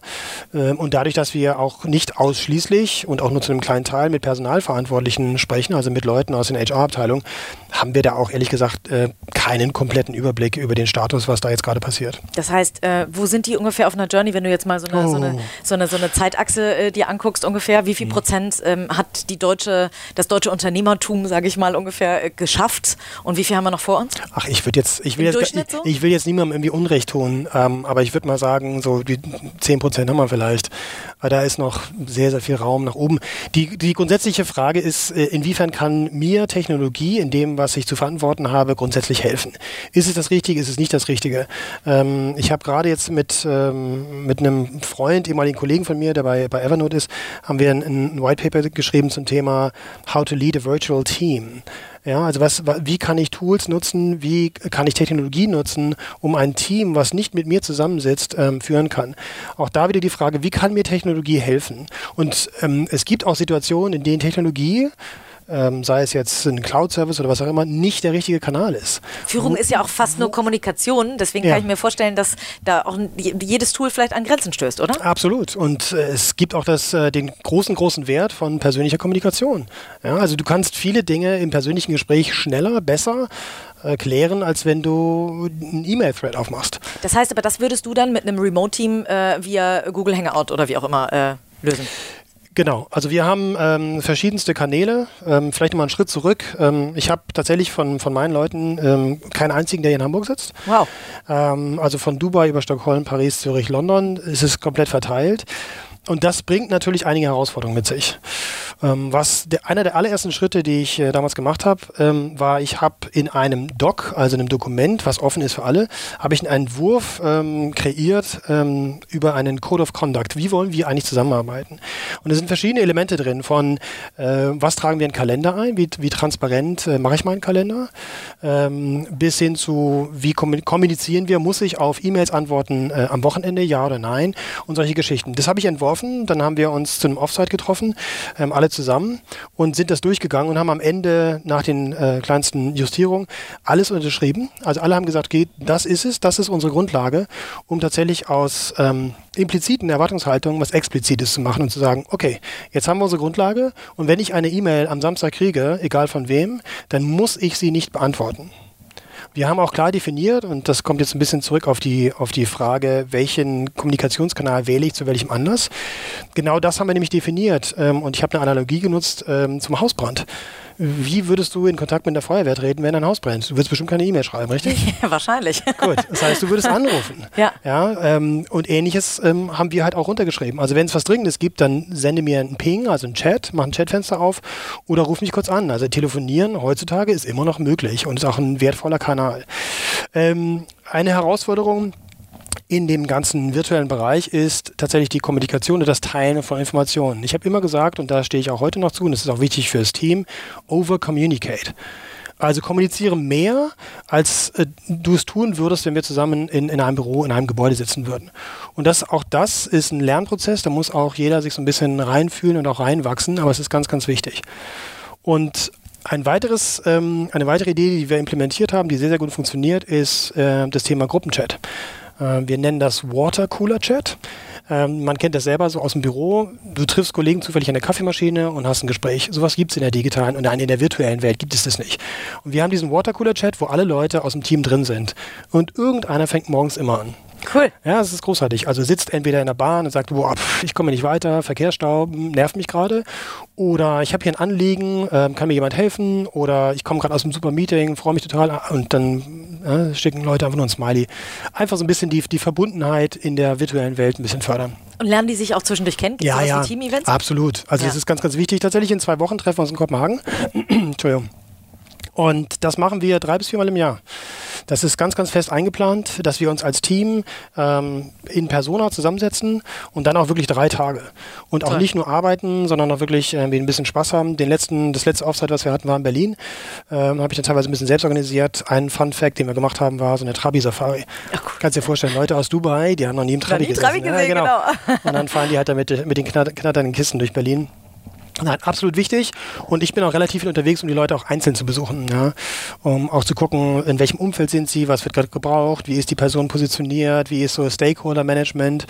Ähm, und dadurch, dass wir auch nicht ausschließlich und auch nur zu einem kleinen Teil mit Personalverantwortlichen sprechen, also mit Leuten aus den HR-Abteilungen, haben wir da auch ehrlich gesagt äh, keinen kompletten Überblick über den Status, was da jetzt gerade passiert. Das heißt, äh, wo sind die ungefähr auf einer Journey, wenn du jetzt mal so eine, oh. so eine, so eine, so eine Zeitachse äh, dir anguckst, ungefähr, wie viel mhm. Prozent ähm, hat die deutsche, das deutsche Unternehmertum, sage ich mal, ungefähr äh, geschafft und wie viel haben wir noch vor uns? Ach, ich würde jetzt, ich will jetzt, ich, so? ich, will jetzt niemandem irgendwie Unrecht tun, ähm, aber ich würde mal sagen, so die 10 Prozent haben wir vielleicht, weil da ist noch sehr, sehr viel Raum nach oben. Die, die grundsätzliche Frage ist, äh, inwiefern kann mir Technologie in dem, was ich zu verantworten habe, grundsätzlich helfen? Ist es das Richtige, ist es nicht das Richtige? Ähm, ich habe gerade jetzt mit, ähm, mit einem Freund, ehemaligen Kollegen von mir, der bei, bei Evernote ist, haben wir ein, ein White Paper geschrieben zum Thema How to Lead a Virtual Team. Ja, also was, wie kann ich Tools nutzen, wie kann ich Technologie nutzen, um ein Team, was nicht mit mir zusammensitzt, ähm, führen kann. Auch da wieder die Frage, wie kann mir Technologie helfen? Und ähm, es gibt auch Situationen, in denen Technologie ähm, sei es jetzt ein Cloud-Service oder was auch immer, nicht der richtige Kanal ist. Führung ist ja auch fast nur Kommunikation, deswegen ja. kann ich mir vorstellen, dass da auch jedes Tool vielleicht an Grenzen stößt, oder? Absolut. Und äh, es gibt auch das, äh, den großen, großen Wert von persönlicher Kommunikation. Ja, also du kannst viele Dinge im persönlichen Gespräch schneller, besser äh, klären, als wenn du einen E-Mail-Thread aufmachst. Das heißt aber, das würdest du dann mit einem Remote-Team äh, via Google Hangout oder wie auch immer äh, lösen? Genau, also wir haben ähm, verschiedenste Kanäle. Ähm, vielleicht nochmal einen Schritt zurück. Ähm, ich habe tatsächlich von, von meinen Leuten ähm, keinen einzigen, der hier in Hamburg sitzt. Wow. Ähm, also von Dubai über Stockholm, Paris, Zürich, London ist es komplett verteilt. Und das bringt natürlich einige Herausforderungen mit sich. Ähm, was der, einer der allerersten Schritte, die ich äh, damals gemacht habe, ähm, war, ich habe in einem Doc, also einem Dokument, was offen ist für alle, habe ich einen Entwurf ähm, kreiert ähm, über einen Code of Conduct. Wie wollen wir eigentlich zusammenarbeiten? Und es sind verschiedene Elemente drin, von äh, was tragen wir in Kalender ein, wie, wie transparent äh, mache ich meinen Kalender, ähm, bis hin zu, wie kommunizieren wir, muss ich auf E-Mails antworten äh, am Wochenende, ja oder nein und solche Geschichten. Das habe ich entworfen getroffen. Dann haben wir uns zu einem Offsite getroffen, ähm, alle zusammen und sind das durchgegangen und haben am Ende nach den äh, kleinsten Justierungen alles unterschrieben. Also alle haben gesagt, okay, das ist es, das ist unsere Grundlage, um tatsächlich aus ähm, impliziten Erwartungshaltungen was Explizites zu machen und zu sagen, okay, jetzt haben wir unsere Grundlage und wenn ich eine E-Mail am Samstag kriege, egal von wem, dann muss ich sie nicht beantworten. Wir haben auch klar definiert, und das kommt jetzt ein bisschen zurück auf die, auf die Frage, welchen Kommunikationskanal wähle ich zu welchem Anlass. Genau das haben wir nämlich definiert. Ähm, und ich habe eine Analogie genutzt ähm, zum Hausbrand. Wie würdest du in Kontakt mit der Feuerwehr treten, wenn ein Haus brennt? Du würdest bestimmt keine E-Mail schreiben, richtig? Ja, wahrscheinlich. Gut, das heißt, du würdest anrufen. ja. ja ähm, und ähnliches ähm, haben wir halt auch runtergeschrieben. Also wenn es was Dringendes gibt, dann sende mir einen Ping, also einen Chat, mach ein Chatfenster auf oder ruf mich kurz an. Also telefonieren heutzutage ist immer noch möglich und ist auch ein wertvoller Kanal. Ähm, eine Herausforderung, in dem ganzen virtuellen Bereich ist tatsächlich die Kommunikation und das Teilen von Informationen. Ich habe immer gesagt, und da stehe ich auch heute noch zu, und das ist auch wichtig für das Team, over-communicate. Also kommuniziere mehr, als äh, du es tun würdest, wenn wir zusammen in, in einem Büro, in einem Gebäude sitzen würden. Und das, auch das ist ein Lernprozess, da muss auch jeder sich so ein bisschen reinfühlen und auch reinwachsen, aber es ist ganz, ganz wichtig. Und ein weiteres, ähm, eine weitere Idee, die wir implementiert haben, die sehr, sehr gut funktioniert, ist äh, das Thema Gruppenchat. Äh, wir nennen das Watercooler Chat. Ähm, man kennt das selber so aus dem Büro. Du triffst Kollegen zufällig an der Kaffeemaschine und hast ein Gespräch. Sowas gibt es in der digitalen und in der virtuellen Welt gibt es das nicht. Und wir haben diesen Watercooler Chat, wo alle Leute aus dem Team drin sind. Und irgendeiner fängt morgens immer an. Cool. Ja, es ist großartig. Also sitzt entweder in der Bahn und sagt, boah, pff, ich komme nicht weiter, Verkehrsstaub nervt mich gerade. Oder ich habe hier ein Anliegen, ähm, kann mir jemand helfen? Oder ich komme gerade aus einem super Meeting, freue mich total. Und dann ja, schicken Leute einfach nur ein Smiley. Einfach so ein bisschen die, die Verbundenheit in der virtuellen Welt ein bisschen fördern. Und lernen die sich auch zwischendurch kennen? Gibt's ja, ja. Team-Events? Absolut. Also ja. das ist ganz, ganz wichtig. Tatsächlich in zwei Wochen treffen wir uns in Kopenhagen. Entschuldigung. Und das machen wir drei bis viermal im Jahr. Das ist ganz, ganz fest eingeplant, dass wir uns als Team ähm, in Persona zusammensetzen und dann auch wirklich drei Tage. Und auch Toll. nicht nur arbeiten, sondern auch wirklich äh, ein bisschen Spaß haben. Den letzten, das letzte Offside, was wir hatten, war in Berlin. Ähm, Habe ich dann teilweise ein bisschen selbst organisiert. Ein Fun Fact, den wir gemacht haben, war so eine Trabi-Safari. Cool. Kannst dir vorstellen, Leute aus Dubai, die haben noch nie im Trabi, gesehen. Trabi gesehen. Ja, genau. genau. Und dann fahren die halt da mit, mit den knatternden Kisten durch Berlin. Nein, absolut wichtig. Und ich bin auch relativ viel unterwegs, um die Leute auch einzeln zu besuchen. Ja? Um auch zu gucken, in welchem Umfeld sind sie, was wird gerade gebraucht, wie ist die Person positioniert, wie ist so Stakeholder-Management,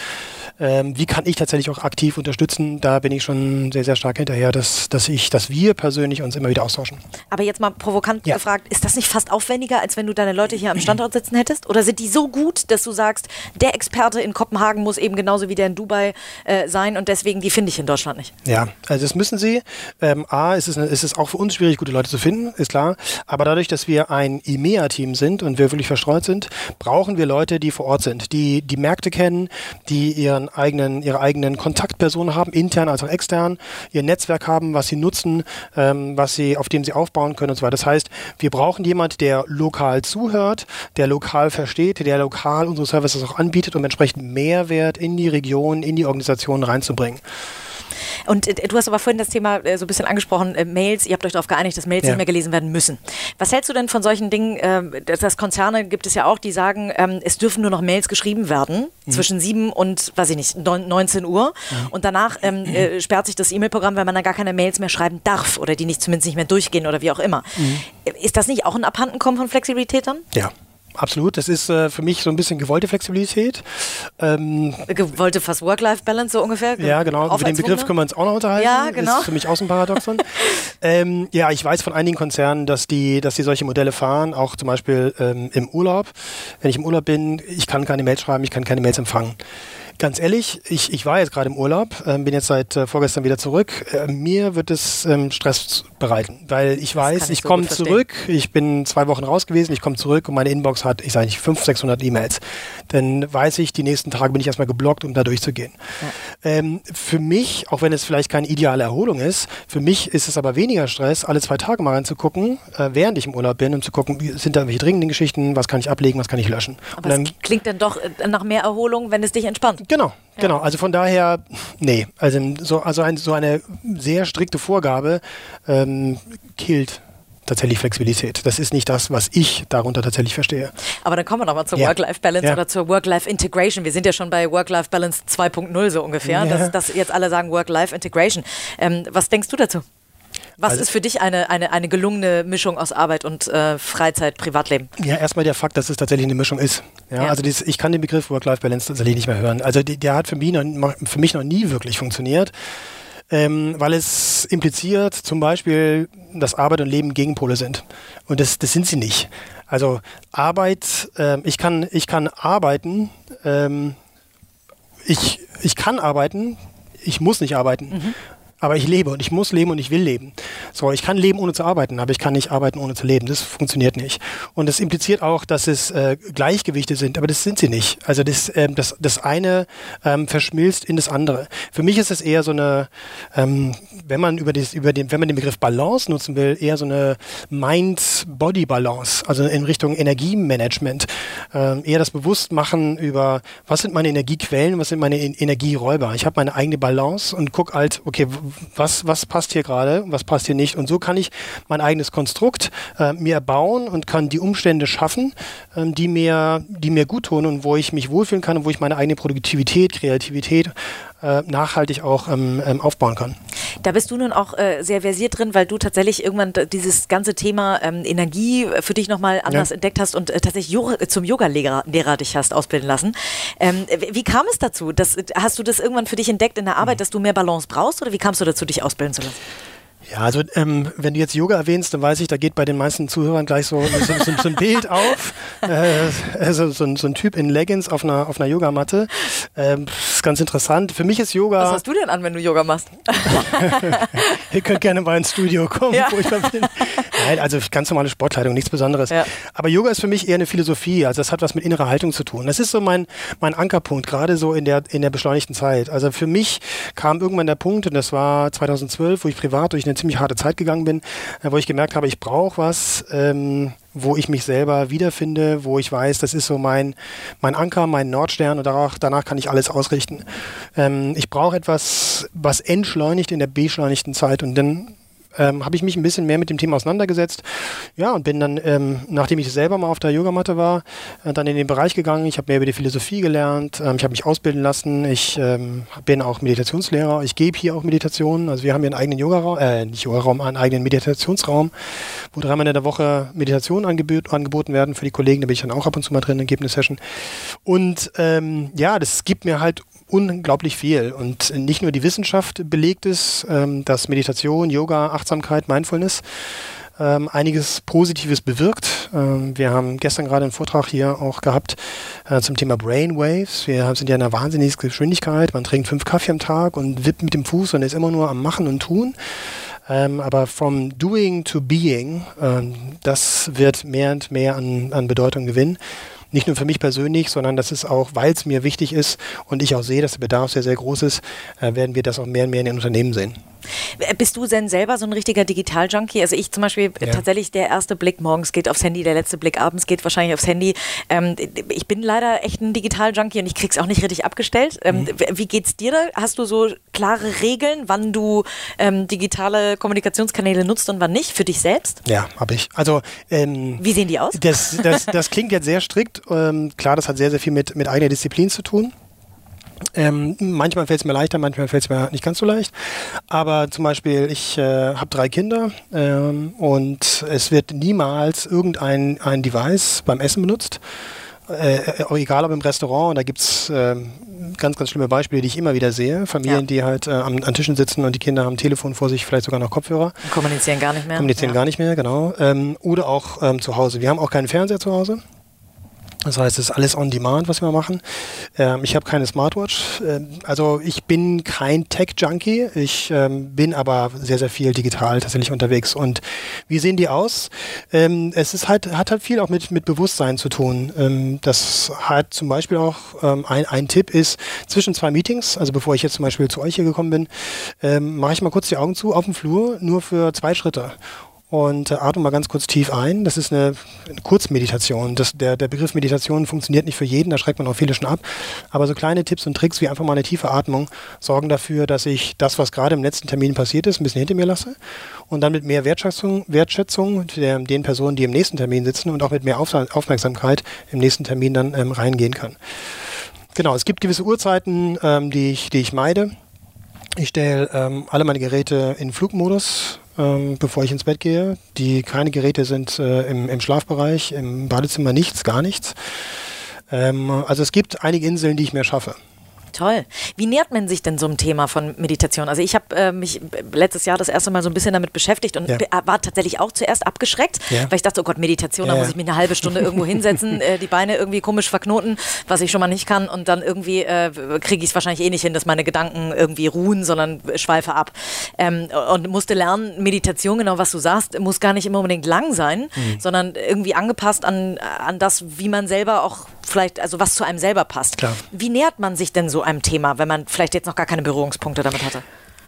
ähm, wie kann ich tatsächlich auch aktiv unterstützen. Da bin ich schon sehr, sehr stark hinterher, dass, dass ich, dass wir persönlich uns immer wieder austauschen. Aber jetzt mal provokant ja. gefragt, ist das nicht fast aufwendiger, als wenn du deine Leute hier am Standort sitzen hättest? Oder sind die so gut, dass du sagst, der Experte in Kopenhagen muss eben genauso wie der in Dubai äh, sein und deswegen die finde ich in Deutschland nicht? Ja, also es müssen sie. Ähm, A, ist es, ist es auch für uns schwierig, gute Leute zu finden, ist klar. Aber dadurch, dass wir ein IMEA-Team sind und wir wirklich verstreut sind, brauchen wir Leute, die vor Ort sind, die die Märkte kennen, die ihren eigenen, ihre eigenen Kontaktpersonen haben, intern als auch extern, ihr Netzwerk haben, was sie nutzen, ähm, was sie, auf dem sie aufbauen können und so weiter. Das heißt, wir brauchen jemand, der lokal zuhört, der lokal versteht, der lokal unsere Services auch anbietet, um entsprechend Mehrwert in die Region, in die Organisation reinzubringen. Und äh, du hast aber vorhin das Thema äh, so ein bisschen angesprochen, äh, Mails. Ihr habt euch darauf geeinigt, dass Mails ja. nicht mehr gelesen werden müssen. Was hältst du denn von solchen Dingen? Äh, das Konzerne gibt es ja auch, die sagen, ähm, es dürfen nur noch Mails geschrieben werden mhm. zwischen 7 und, weiß ich nicht, 19 Uhr. Mhm. Und danach ähm, äh, sperrt sich das E-Mail-Programm, weil man dann gar keine Mails mehr schreiben darf oder die nicht zumindest nicht mehr durchgehen oder wie auch immer. Mhm. Ist das nicht auch ein Abhandenkommen von Flexibilität dann? Ja. Absolut, das ist äh, für mich so ein bisschen gewollte Flexibilität. Ähm, gewollte fast Work-Life-Balance so ungefähr? Ja, genau. Über den Begriff können wir uns auch noch unterhalten. Ja, genau. Ist für mich auch so ein Paradoxon. ähm, ja, ich weiß von einigen Konzernen, dass die, dass die solche Modelle fahren, auch zum Beispiel ähm, im Urlaub. Wenn ich im Urlaub bin, ich kann keine Mails schreiben, ich kann keine Mails empfangen ganz ehrlich, ich, ich war jetzt gerade im Urlaub, äh, bin jetzt seit äh, vorgestern wieder zurück. Äh, mir wird es ähm, Stress bereiten, weil ich weiß, ich, ich so komme zurück, ich bin zwei Wochen raus gewesen, ich komme zurück und meine Inbox hat, ich sage nicht, 500, 600 E-Mails. Dann weiß ich, die nächsten Tage bin ich erstmal geblockt, um da durchzugehen. Ja. Ähm, für mich, auch wenn es vielleicht keine ideale Erholung ist, für mich ist es aber weniger Stress, alle zwei Tage mal reinzugucken, äh, während ich im Urlaub bin, um zu gucken, sind da welche dringenden Geschichten, was kann ich ablegen, was kann ich löschen. Aber dann, es klingt dann doch äh, nach mehr Erholung, wenn es dich entspannt. Genau, ja. genau. Also von daher, nee, also so, also ein, so eine sehr strikte Vorgabe ähm, killt tatsächlich Flexibilität. Das ist nicht das, was ich darunter tatsächlich verstehe. Aber dann kommen wir nochmal zur ja. Work-Life-Balance ja. oder zur Work-Life-Integration. Wir sind ja schon bei Work-Life-Balance 2.0 so ungefähr, ja. dass, dass, jetzt alle sagen Work-Life-Integration. Ähm, was denkst du dazu? Was also, ist für dich eine, eine, eine gelungene Mischung aus Arbeit und äh, Freizeit, Privatleben? Ja, erstmal der Fakt, dass es tatsächlich eine Mischung ist. Ja, ja. Also dieses, ich kann den Begriff Work-Life-Balance tatsächlich nicht mehr hören. Also die, der hat für mich, noch, für mich noch nie wirklich funktioniert ähm, weil es impliziert zum Beispiel, dass Arbeit und Leben Gegenpole sind. Und das, das sind sie nicht. Also Arbeit, äh, ich, kann, ich kann arbeiten, ähm, ich, ich kann arbeiten, ich muss nicht arbeiten. Mhm aber ich lebe und ich muss leben und ich will leben. So, ich kann leben ohne zu arbeiten, aber ich kann nicht arbeiten ohne zu leben. Das funktioniert nicht. Und das impliziert auch, dass es äh, Gleichgewichte sind, aber das sind sie nicht. Also das, ähm, das, das eine ähm, verschmilzt in das andere. Für mich ist es eher so eine, ähm, wenn man über, das, über den, wenn man den Begriff Balance nutzen will, eher so eine Mind-Body-Balance, also in Richtung Energiemanagement. Ähm, eher das Bewusstmachen über, was sind meine Energiequellen, was sind meine Energieräuber. Ich habe meine eigene Balance und gucke halt, okay, was, was passt hier gerade, was passt hier nicht. Und so kann ich mein eigenes Konstrukt äh, mir bauen und kann die Umstände schaffen, ähm, die, mir, die mir gut tun und wo ich mich wohlfühlen kann und wo ich meine eigene Produktivität, Kreativität äh, nachhaltig auch ähm, ähm, aufbauen kann. Da bist du nun auch äh, sehr versiert drin, weil du tatsächlich irgendwann dieses ganze Thema ähm, Energie für dich nochmal anders ja. entdeckt hast und äh, tatsächlich jo zum Yoga-Lehrer Lehrer dich hast ausbilden lassen. Ähm, wie kam es dazu? Das, hast du das irgendwann für dich entdeckt in der Arbeit, mhm. dass du mehr Balance brauchst oder wie kamst du dazu, dich ausbilden zu lassen? Ja, also ähm, wenn du jetzt Yoga erwähnst, dann weiß ich, da geht bei den meisten Zuhörern gleich so, so, so, so ein Bild auf. Äh, also so, so, ein Typ in Leggings auf einer, auf einer Yogamatte. Ähm, ist ganz interessant. Für mich ist Yoga. Was hast du denn an, wenn du Yoga machst? Ihr könnt gerne mal ins Studio kommen, ja. wo ich da bin. Nein, also ganz normale Sportkleidung, nichts Besonderes. Ja. Aber Yoga ist für mich eher eine Philosophie. Also das hat was mit innerer Haltung zu tun. Das ist so mein, mein Ankerpunkt, gerade so in der, in der beschleunigten Zeit. Also für mich kam irgendwann der Punkt, und das war 2012, wo ich privat durch eine ziemlich harte Zeit gegangen bin, äh, wo ich gemerkt habe, ich brauche was, ähm, wo ich mich selber wiederfinde, wo ich weiß, das ist so mein, mein Anker, mein Nordstern und danach, danach kann ich alles ausrichten. Ähm, ich brauche etwas, was entschleunigt in der beschleunigten Zeit und dann ähm, habe ich mich ein bisschen mehr mit dem Thema auseinandergesetzt. Ja, und bin dann, ähm, nachdem ich selber mal auf der Yogamatte war, äh, dann in den Bereich gegangen. Ich habe mehr über die Philosophie gelernt. Ähm, ich habe mich ausbilden lassen. Ich ähm, bin auch Meditationslehrer. Ich gebe hier auch Meditationen. Also wir haben hier einen eigenen Yogaraum, äh, nicht Yogaraum, einen eigenen Meditationsraum, wo dreimal in der Woche Meditationen angebot, angeboten werden für die Kollegen. Da bin ich dann auch ab und zu mal drin, dann gebe eine Session. Und ja, das gibt mir halt unglaublich viel. Und nicht nur die Wissenschaft belegt es, ähm, dass Meditation, Yoga, Achtsamkeit, Mindfulness ähm, einiges Positives bewirkt. Ähm, wir haben gestern gerade einen Vortrag hier auch gehabt äh, zum Thema Brainwaves. Wir sind ja in einer wahnsinnigen Geschwindigkeit. Man trinkt fünf Kaffee am Tag und wippt mit dem Fuß und ist immer nur am Machen und Tun. Ähm, aber from doing to being, ähm, das wird mehr und mehr an, an Bedeutung gewinnen nicht nur für mich persönlich, sondern das ist auch, weil es mir wichtig ist und ich auch sehe, dass der Bedarf sehr, sehr groß ist, äh, werden wir das auch mehr und mehr in den Unternehmen sehen. Bist du denn selber so ein richtiger Digital-Junkie? Also ich zum Beispiel ja. tatsächlich der erste Blick morgens geht aufs Handy, der letzte Blick abends geht wahrscheinlich aufs Handy. Ähm, ich bin leider echt ein Digital-Junkie und ich krieg's auch nicht richtig abgestellt. Ähm, mhm. Wie geht's dir da? Hast du so klare Regeln, wann du ähm, digitale Kommunikationskanäle nutzt und wann nicht für dich selbst? Ja, habe ich. Also ähm, wie sehen die aus? Das, das, das klingt jetzt sehr strikt. Ähm, klar, das hat sehr, sehr viel mit, mit eigener Disziplin zu tun. Ähm, manchmal fällt es mir leichter, manchmal fällt es mir nicht ganz so leicht. Aber zum Beispiel, ich äh, habe drei Kinder ähm, und es wird niemals irgendein ein Device beim Essen benutzt. Äh, äh egal ob im Restaurant, und da gibt es äh, ganz, ganz schlimme Beispiele, die ich immer wieder sehe. Familien, ja. die halt äh, an, an, Tischen sitzen und die Kinder haben ein Telefon vor sich, vielleicht sogar noch Kopfhörer. Kommunizieren gar nicht mehr. Kommunizieren ja. gar nicht mehr, genau. Ähm, oder auch ähm, zu Hause. Wir haben auch keinen Fernseher zu Hause. Das heißt, es ist alles on demand, was wir machen. Ähm, ich habe keine Smartwatch. Ähm, also ich bin kein Tech-Junkie. Ich ähm, bin aber sehr, sehr viel digital tatsächlich unterwegs. Und wie sehen die aus? Ähm, es ist halt, hat halt viel auch mit, mit Bewusstsein zu tun. Ähm, das hat zum Beispiel auch ähm, ein, ein Tipp ist, zwischen zwei Meetings, also bevor ich jetzt zum Beispiel zu euch hier gekommen bin, mache ich mal kurz die Augen zu auf dem Flur, nur für zwei Schritte und äh, atme mal ganz kurz tief ein. Das ist eine, eine Kurzmeditation. Das, der, der Begriff Meditation funktioniert nicht für jeden, da schreckt man auch viele schon ab. Aber so kleine Tipps und Tricks wie einfach mal eine tiefe Atmung sorgen dafür, dass ich das, was gerade im letzten Termin passiert ist, ein bisschen hinter mir lasse und dann mit mehr Wertschätzung, Wertschätzung der, den Personen, die im nächsten Termin sitzen und auch mit mehr Auf Aufmerksamkeit im nächsten Termin dann ähm, reingehen kann. Genau, es gibt gewisse Uhrzeiten, ähm, die, ich, die ich meide. Ich stelle ähm, alle meine Geräte in Flugmodus, ähm, bevor ich ins Bett gehe. Die keine Geräte sind äh, im, im, Schlafbereich, im Badezimmer nichts, gar nichts. Ähm, also es gibt einige Inseln, die ich mir schaffe. Toll. Wie nähert man sich denn so einem Thema von Meditation? Also ich habe äh, mich letztes Jahr das erste Mal so ein bisschen damit beschäftigt und ja. war tatsächlich auch zuerst abgeschreckt, ja. weil ich dachte, oh Gott, Meditation, ja, da muss ich mich eine halbe Stunde irgendwo hinsetzen, äh, die Beine irgendwie komisch verknoten, was ich schon mal nicht kann und dann irgendwie äh, kriege ich es wahrscheinlich eh nicht hin, dass meine Gedanken irgendwie ruhen, sondern schweife ab. Ähm, und musste lernen, Meditation, genau was du sagst, muss gar nicht immer unbedingt lang sein, mhm. sondern irgendwie angepasst an, an das, wie man selber auch vielleicht, also was zu einem selber passt. Klar. Wie nähert man sich denn so einem Thema, wenn man vielleicht jetzt noch gar keine Berührungspunkte damit hatte?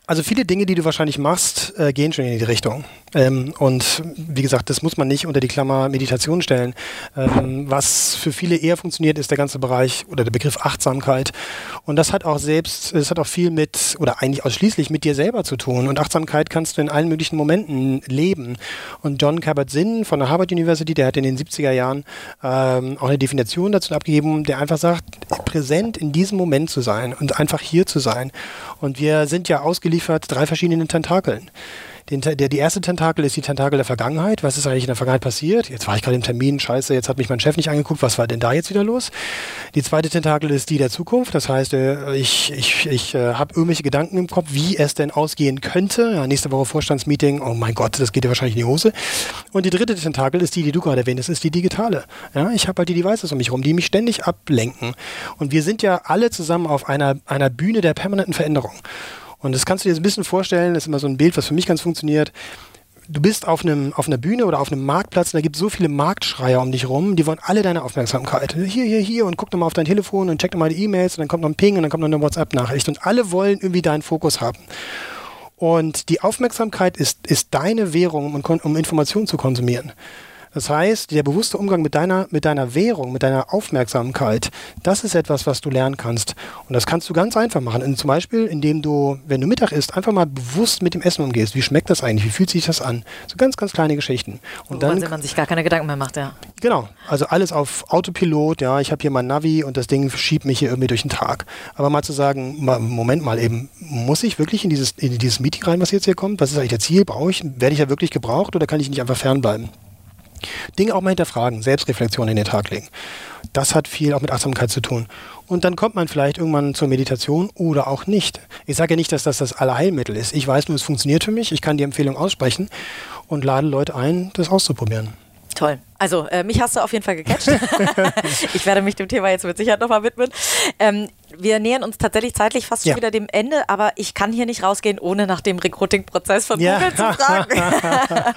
Also viele Dinge, die du wahrscheinlich machst, äh, gehen schon in die Richtung. Ähm, und wie gesagt, das muss man nicht unter die Klammer Meditation stellen. Ähm, was für viele eher funktioniert, ist der ganze Bereich oder der Begriff Achtsamkeit. Und das hat auch selbst, es hat auch viel mit oder eigentlich ausschließlich mit dir selber zu tun. Und Achtsamkeit kannst du in allen möglichen Momenten leben. Und John Kabat-Zinn von der Harvard University, der hat in den 70er Jahren ähm, auch eine Definition dazu abgegeben, der einfach sagt, präsent in diesem Moment zu sein und einfach hier zu sein. Und wir sind ja ausgeliefert drei verschiedenen Tentakeln. Den, der, die erste Tentakel ist die Tentakel der Vergangenheit. Was ist eigentlich in der Vergangenheit passiert? Jetzt war ich gerade im Termin, scheiße, jetzt hat mich mein Chef nicht angeguckt, was war denn da jetzt wieder los? Die zweite Tentakel ist die der Zukunft. Das heißt, äh, ich, ich, ich äh, habe irgendwelche Gedanken im Kopf, wie es denn ausgehen könnte. Ja, nächste Woche Vorstandsmeeting, oh mein Gott, das geht ja wahrscheinlich in die Hose. Und die dritte Tentakel ist die, die du gerade erwähnt hast, ist die digitale. Ja, ich habe halt die Devices um mich herum, die mich ständig ablenken. Und wir sind ja alle zusammen auf einer, einer Bühne der permanenten Veränderung. Und das kannst du dir ein bisschen vorstellen, das ist immer so ein Bild, was für mich ganz funktioniert. Du bist auf, einem, auf einer Bühne oder auf einem Marktplatz und da gibt es so viele Marktschreier um dich rum, die wollen alle deine Aufmerksamkeit. Hier, hier, hier und guck doch mal auf dein Telefon und check doch mal die E-Mails und dann kommt noch ein Ping und dann kommt noch eine WhatsApp-Nachricht und alle wollen irgendwie deinen Fokus haben. Und die Aufmerksamkeit ist, ist deine Währung, um, um Informationen zu konsumieren. Das heißt, der bewusste Umgang mit deiner, mit deiner Währung, mit deiner Aufmerksamkeit, das ist etwas, was du lernen kannst. Und das kannst du ganz einfach machen. Und zum Beispiel, indem du, wenn du Mittag isst, einfach mal bewusst mit dem Essen umgehst. Wie schmeckt das eigentlich? Wie fühlt sich das an? So ganz, ganz kleine Geschichten. Und dann, man sich gar keine Gedanken mehr macht, ja. Genau. Also alles auf Autopilot. Ja, ich habe hier mein Navi und das Ding schiebt mich hier irgendwie durch den Tag. Aber mal zu sagen, Moment mal eben, muss ich wirklich in dieses, in dieses Meeting rein, was jetzt hier kommt? Was ist eigentlich das Ziel? Brauche ich, werde ich ja wirklich gebraucht oder kann ich nicht einfach fernbleiben? Dinge auch mal hinterfragen, Selbstreflexion in den Tag legen. Das hat viel auch mit Achtsamkeit zu tun. Und dann kommt man vielleicht irgendwann zur Meditation oder auch nicht. Ich sage ja nicht, dass das das Allerheilmittel ist. Ich weiß nur, es funktioniert für mich. Ich kann die Empfehlung aussprechen und lade Leute ein, das auszuprobieren. Toll. Also, äh, mich hast du auf jeden Fall gecatcht. ich werde mich dem Thema jetzt mit Sicherheit nochmal widmen. Ähm, wir nähern uns tatsächlich zeitlich fast ja. schon wieder dem Ende, aber ich kann hier nicht rausgehen, ohne nach dem Recruiting-Prozess von ja. Google zu fragen.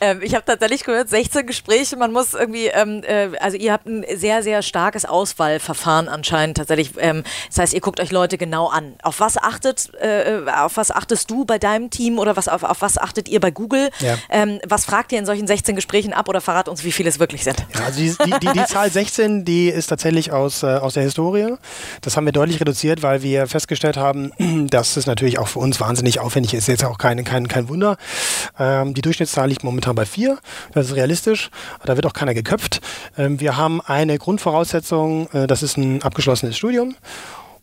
ähm, ich habe tatsächlich gehört, 16 Gespräche, man muss irgendwie, ähm, äh, also ihr habt ein sehr, sehr starkes Auswahlverfahren anscheinend tatsächlich. Ähm, das heißt, ihr guckt euch Leute genau an. Auf was achtet, äh, auf was achtest du bei deinem Team oder was, auf, auf was achtet ihr bei Google? Ja. Ähm, was fragt ihr in solchen 16 Gesprächen ab oder verrat uns, wie viele es wirklich sind? Also die, die, die, die Zahl 16, die ist tatsächlich aus, äh, aus der Historie. Das haben wir deutlich reduziert, weil wir festgestellt haben, dass es natürlich auch für uns wahnsinnig aufwendig ist. Jetzt auch kein, kein, kein Wunder. Ähm, die Durchschnittszahl liegt momentan bei vier. Das ist realistisch. Da wird auch keiner geköpft. Ähm, wir haben eine Grundvoraussetzung, äh, das ist ein abgeschlossenes Studium.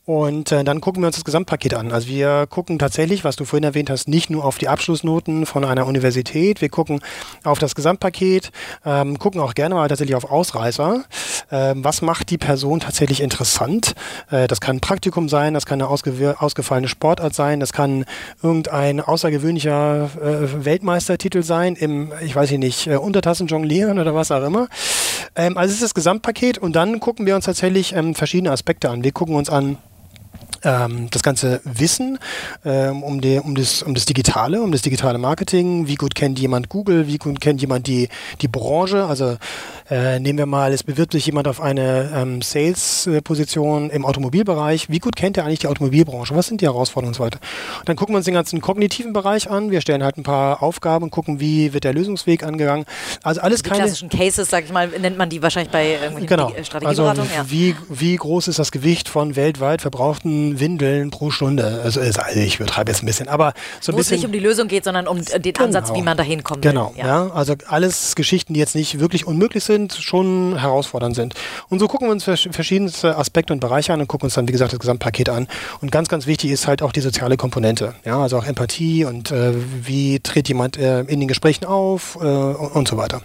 Und äh, dann gucken wir uns das Gesamtpaket an. Also wir gucken tatsächlich, was du vorhin erwähnt hast, nicht nur auf die Abschlussnoten von einer Universität, wir gucken auf das Gesamtpaket, ähm, gucken auch gerne mal tatsächlich auf Ausreißer. Ähm, was macht die Person tatsächlich interessant? Äh, das kann ein Praktikum sein, das kann eine ausgefallene Sportart sein, das kann irgendein außergewöhnlicher äh, Weltmeistertitel sein im, ich weiß nicht, äh, Untertassen jonglieren oder was auch immer. Ähm, also es ist das Gesamtpaket und dann gucken wir uns tatsächlich ähm, verschiedene Aspekte an. Wir gucken uns an, ähm, das ganze Wissen ähm, um, die, um, das, um das Digitale, um das digitale Marketing. Wie gut kennt jemand Google? Wie gut kennt jemand die, die Branche? Also äh, nehmen wir mal, es bewirbt sich jemand auf eine ähm, Sales-Position im Automobilbereich. Wie gut kennt er eigentlich die Automobilbranche? Was sind die Herausforderungen und so weiter? Und dann gucken wir uns den ganzen kognitiven Bereich an. Wir stellen halt ein paar Aufgaben und gucken, wie wird der Lösungsweg angegangen. Also alles die keine... klassischen Cases, sag ich mal, nennt man die wahrscheinlich bei irgendwelchen Genau. Strategieberatungen. Also ja. wie, wie groß ist das Gewicht von weltweit verbrauchten Windeln pro Stunde? Also, ist- also ich übertreibe jetzt ein bisschen, aber so ein Wo es bisschen... nicht um die Lösung geht, sondern um äh, den Ansatz, wie man dahin kommt. Genau, Ja. ja. Also alles Geschichten, die jetzt nicht wirklich unmöglich sind, schon herausfordernd sind. Und so gucken wir uns vers verschiedenste Aspekte und Bereiche an und gucken uns dann, wie gesagt, das Gesamtpaket an. Und ganz, ganz wichtig ist halt auch die soziale Komponente. Ja, also auch Empathie und äh, wie tritt jemand äh, in den Gesprächen auf äh, und, so weiter.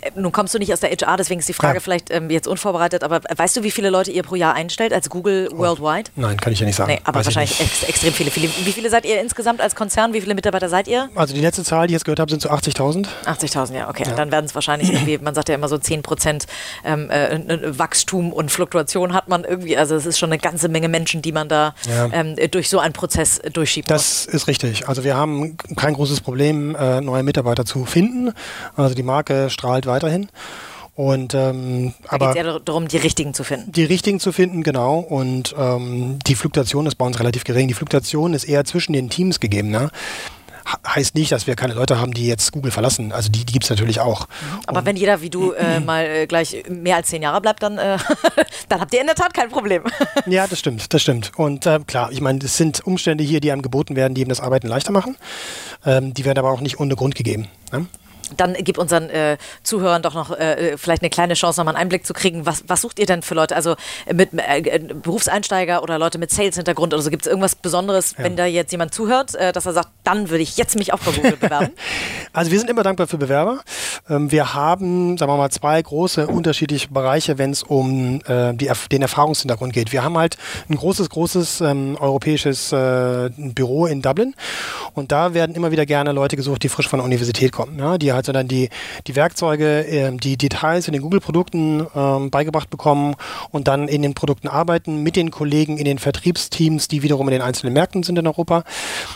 Äh, Nun kommst du nicht aus der HR, deswegen ist die Frage Ja. vielleicht ähm, jetzt unvorbereitet, aber weißt du, wie viele Leute ihr pro Jahr einstellt als Google worldwide? Nein, kann ich ja nicht sagen. Nee, aber. Weiß ich wahrscheinlich ex extrem viele, viele. Wie viele seid ihr insgesamt als Konzern? Wie viele Mitarbeiter seid ihr? Also die letzte Zahl, die ich jetzt gehört habe, sind so 80.000. 80.000, ja, okay. Dann werden es wahrscheinlich irgendwie, man sagt ja immer so 10 Prozent ähm, äh, Wachstum und Fluktuation hat man irgendwie. Also es ist schon eine ganze Menge Menschen, die man da Ja. ähm, äh, durch so einen Prozess äh, durchschiebt. Das ist richtig. Also wir haben kein großes Problem, äh, neue Mitarbeiter zu finden. Also die Marke strahlt weiterhin. Und ähm, da geht aber eher darum, die richtigen zu finden. die richtigen zu finden, genau. Und ähm, die Fluktuation ist bei uns relativ gering. Die Fluktuation ist eher zwischen den Teams gegeben. Ne? He- Heißt nicht, dass wir keine Leute haben, die jetzt Google verlassen. Also die, die gibt es natürlich auch. Aber wenn jeder wie du äh, mal äh, gleich mehr als zehn Jahre bleibt, dann, äh, dann habt ihr in der Tat kein Problem. Ja, das stimmt, das stimmt. Und äh, klar, ich meine, es sind Umstände hier, die einem geboten werden, die eben das Arbeiten leichter machen. Ähm, die werden aber auch nicht ohne Grund gegeben. Ne? Dann gib unseren äh, Zuhörern doch noch äh, vielleicht eine kleine Chance, nochmal einen Einblick zu kriegen. Was, was sucht ihr denn für Leute? Also äh, mit äh, äh, Berufseinsteiger oder Leute mit Sales-Hintergrund oder so? Gibt es irgendwas Besonderes, wenn da jetzt jemand zuhört, äh, dass er sagt, dann würde ich jetzt mich auch bei Google bewerben? Also wir sind immer dankbar für Bewerber. Ähm, wir haben, sagen wir mal, zwei große unterschiedliche Bereiche, wenn es um äh, die, den Erfahrungshintergrund geht. Wir haben halt ein großes, großes ähm, europäisches äh, Büro in Dublin und da werden immer wieder gerne Leute gesucht, die frisch von der Universität kommen, ja, die halt so dann die, die Werkzeuge, ähm, die Details in den Google-Produkten ähm, beigebracht bekommen und dann in den Produkten arbeiten mit den Kollegen in den Vertriebsteams, die wiederum in den einzelnen Märkten sind in Europa.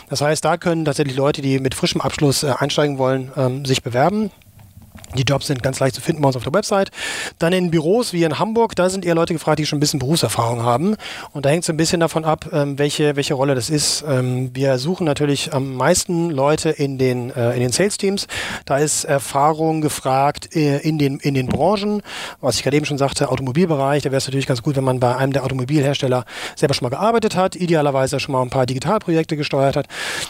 Das heißt, da können tatsächlich Leute, die mit frischem Abschluss äh, einsteigen wollen, ähm, sich bewerben. Die Jobs sind ganz leicht zu finden bei uns auf der Website. Dann in Büros wie in Hamburg, da sind eher Leute gefragt, die schon ein bisschen Berufserfahrung haben. Und da hängt es ein bisschen davon ab, ähm, welche, welche Rolle das ist. Ähm, wir suchen natürlich am meisten Leute in den, äh, in den Sales-Teams. Da ist Erfahrung gefragt äh, in, den, in den Branchen. Was ich gerade eben schon sagte, Automobilbereich, da wäre es natürlich ganz gut, wenn man bei einem der Automobilhersteller selber schon mal gearbeitet hat, idealerweise schon mal ein paar Digitalprojekte gesteuert hat.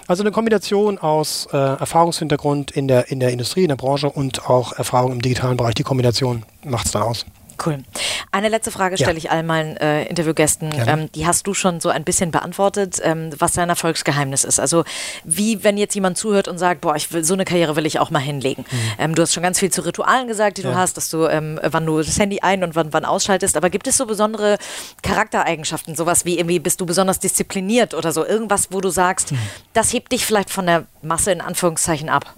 Also eine Kombination aus äh, Erfahrungshintergrund in der, in der Industrie, in der Branche und auch Erfahrung im digitalen Bereich. Die Kombination macht es dann aus. Cool. Eine letzte Frage Ja. stelle ich all meinen äh, Interviewgästen. Ähm, die hast du schon so ein bisschen beantwortet, ähm, was dein Erfolgsgeheimnis ist. Also wie, wenn jetzt jemand zuhört und sagt, boah, ich will, so eine Karriere will ich auch mal hinlegen. Ähm, du hast schon ganz viel zu Ritualen gesagt, die du Mhm. Ja. hast, dass du, ähm, wann du das Handy ein und wann, wann ausschaltest. Aber gibt es so besondere Charaktereigenschaften, sowas wie irgendwie bist du besonders diszipliniert oder so? Irgendwas, wo du sagst, Mhm. das hebt dich vielleicht von der Masse in Anführungszeichen ab.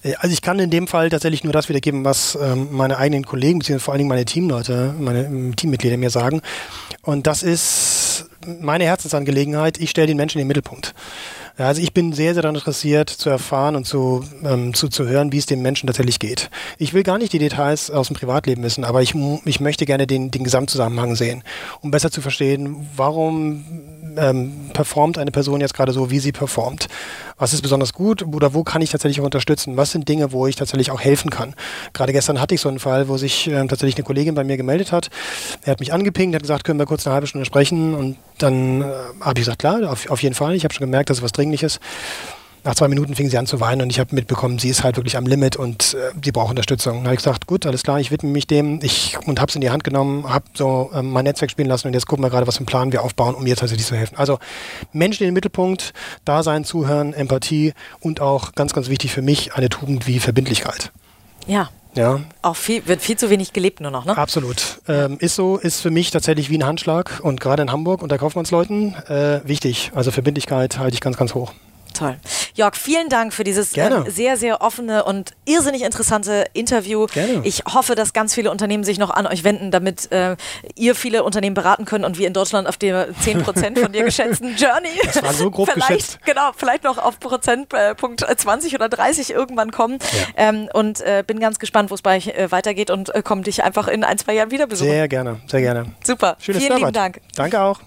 Äh, Also ich kann in dem Fall tatsächlich nur das wiedergeben, was ähm, meine eigenen Kollegen, beziehungsweise vor allen Dingen meine Teamleute, meine ähm, Teammitglieder mir sagen. Und das ist meine Herzensangelegenheit. Ich stelle den Menschen in den Mittelpunkt. Also ich bin sehr, sehr daran interessiert zu erfahren und zu, ähm, zu, zu hören, wie es dem Menschen tatsächlich geht. Ich will gar nicht die Details aus dem Privatleben wissen, aber ich, ich möchte gerne den, den Gesamtzusammenhang sehen, um besser zu verstehen, warum ähm, performt eine Person jetzt gerade so, wie sie performt. Was ist besonders gut oder wo kann ich tatsächlich auch unterstützen? Was sind Dinge, wo ich tatsächlich auch helfen kann? Gerade gestern hatte ich so einen Fall, wo sich ähm, tatsächlich eine Kollegin bei mir gemeldet hat. Er hat mich angepinkt, hat gesagt, können wir kurz eine halbe Stunde sprechen? Und dann äh, habe ich gesagt, klar, auf, auf jeden Fall. Ich habe schon gemerkt, dass es was Dringliches. Nach zwei Minuten fing sie an zu weinen und ich habe mitbekommen, sie ist halt wirklich am Limit und äh, sie braucht Unterstützung. Dann habe ich gesagt, gut, alles klar, ich widme mich dem ich, und habe es in die Hand genommen, habe so ähm, mein Netzwerk spielen lassen und jetzt gucken wir gerade, was für einen Plan wir aufbauen, um ihr tatsächlich zu helfen. Also Menschen in den Mittelpunkt, Dasein, Zuhören, Empathie und auch ganz, ganz wichtig für mich eine Tugend wie Verbindlichkeit. Ja. Ja, Auch viel, wird viel zu wenig gelebt nur noch, ne? absolut. Ähm, ist so, ist für mich tatsächlich wie ein Handschlag und gerade in Hamburg unter Kaufmannsleuten äh, wichtig. Also Verbindlichkeit halte ich ganz, ganz hoch. Toll. Jörg, vielen Dank für dieses äh, sehr, sehr offene und irrsinnig interessante Interview. Gerne. Ich hoffe, dass ganz viele Unternehmen sich noch an euch wenden, damit äh, ihr viele Unternehmen beraten könnt und wir in Deutschland auf der 10% von dir geschätzten Journey Das war so grob vielleicht, geschätzt. genau, vielleicht noch auf Prozentpunkt 20 oder 30 irgendwann kommen. Ähm, und äh, bin ganz gespannt, wo es bei euch äh, weitergeht und äh, komme dich einfach in ein, zwei Jahren wieder besuchen. Sehr gerne, sehr gerne. Super. Schönes Vielen lieben. Dank. Danke auch.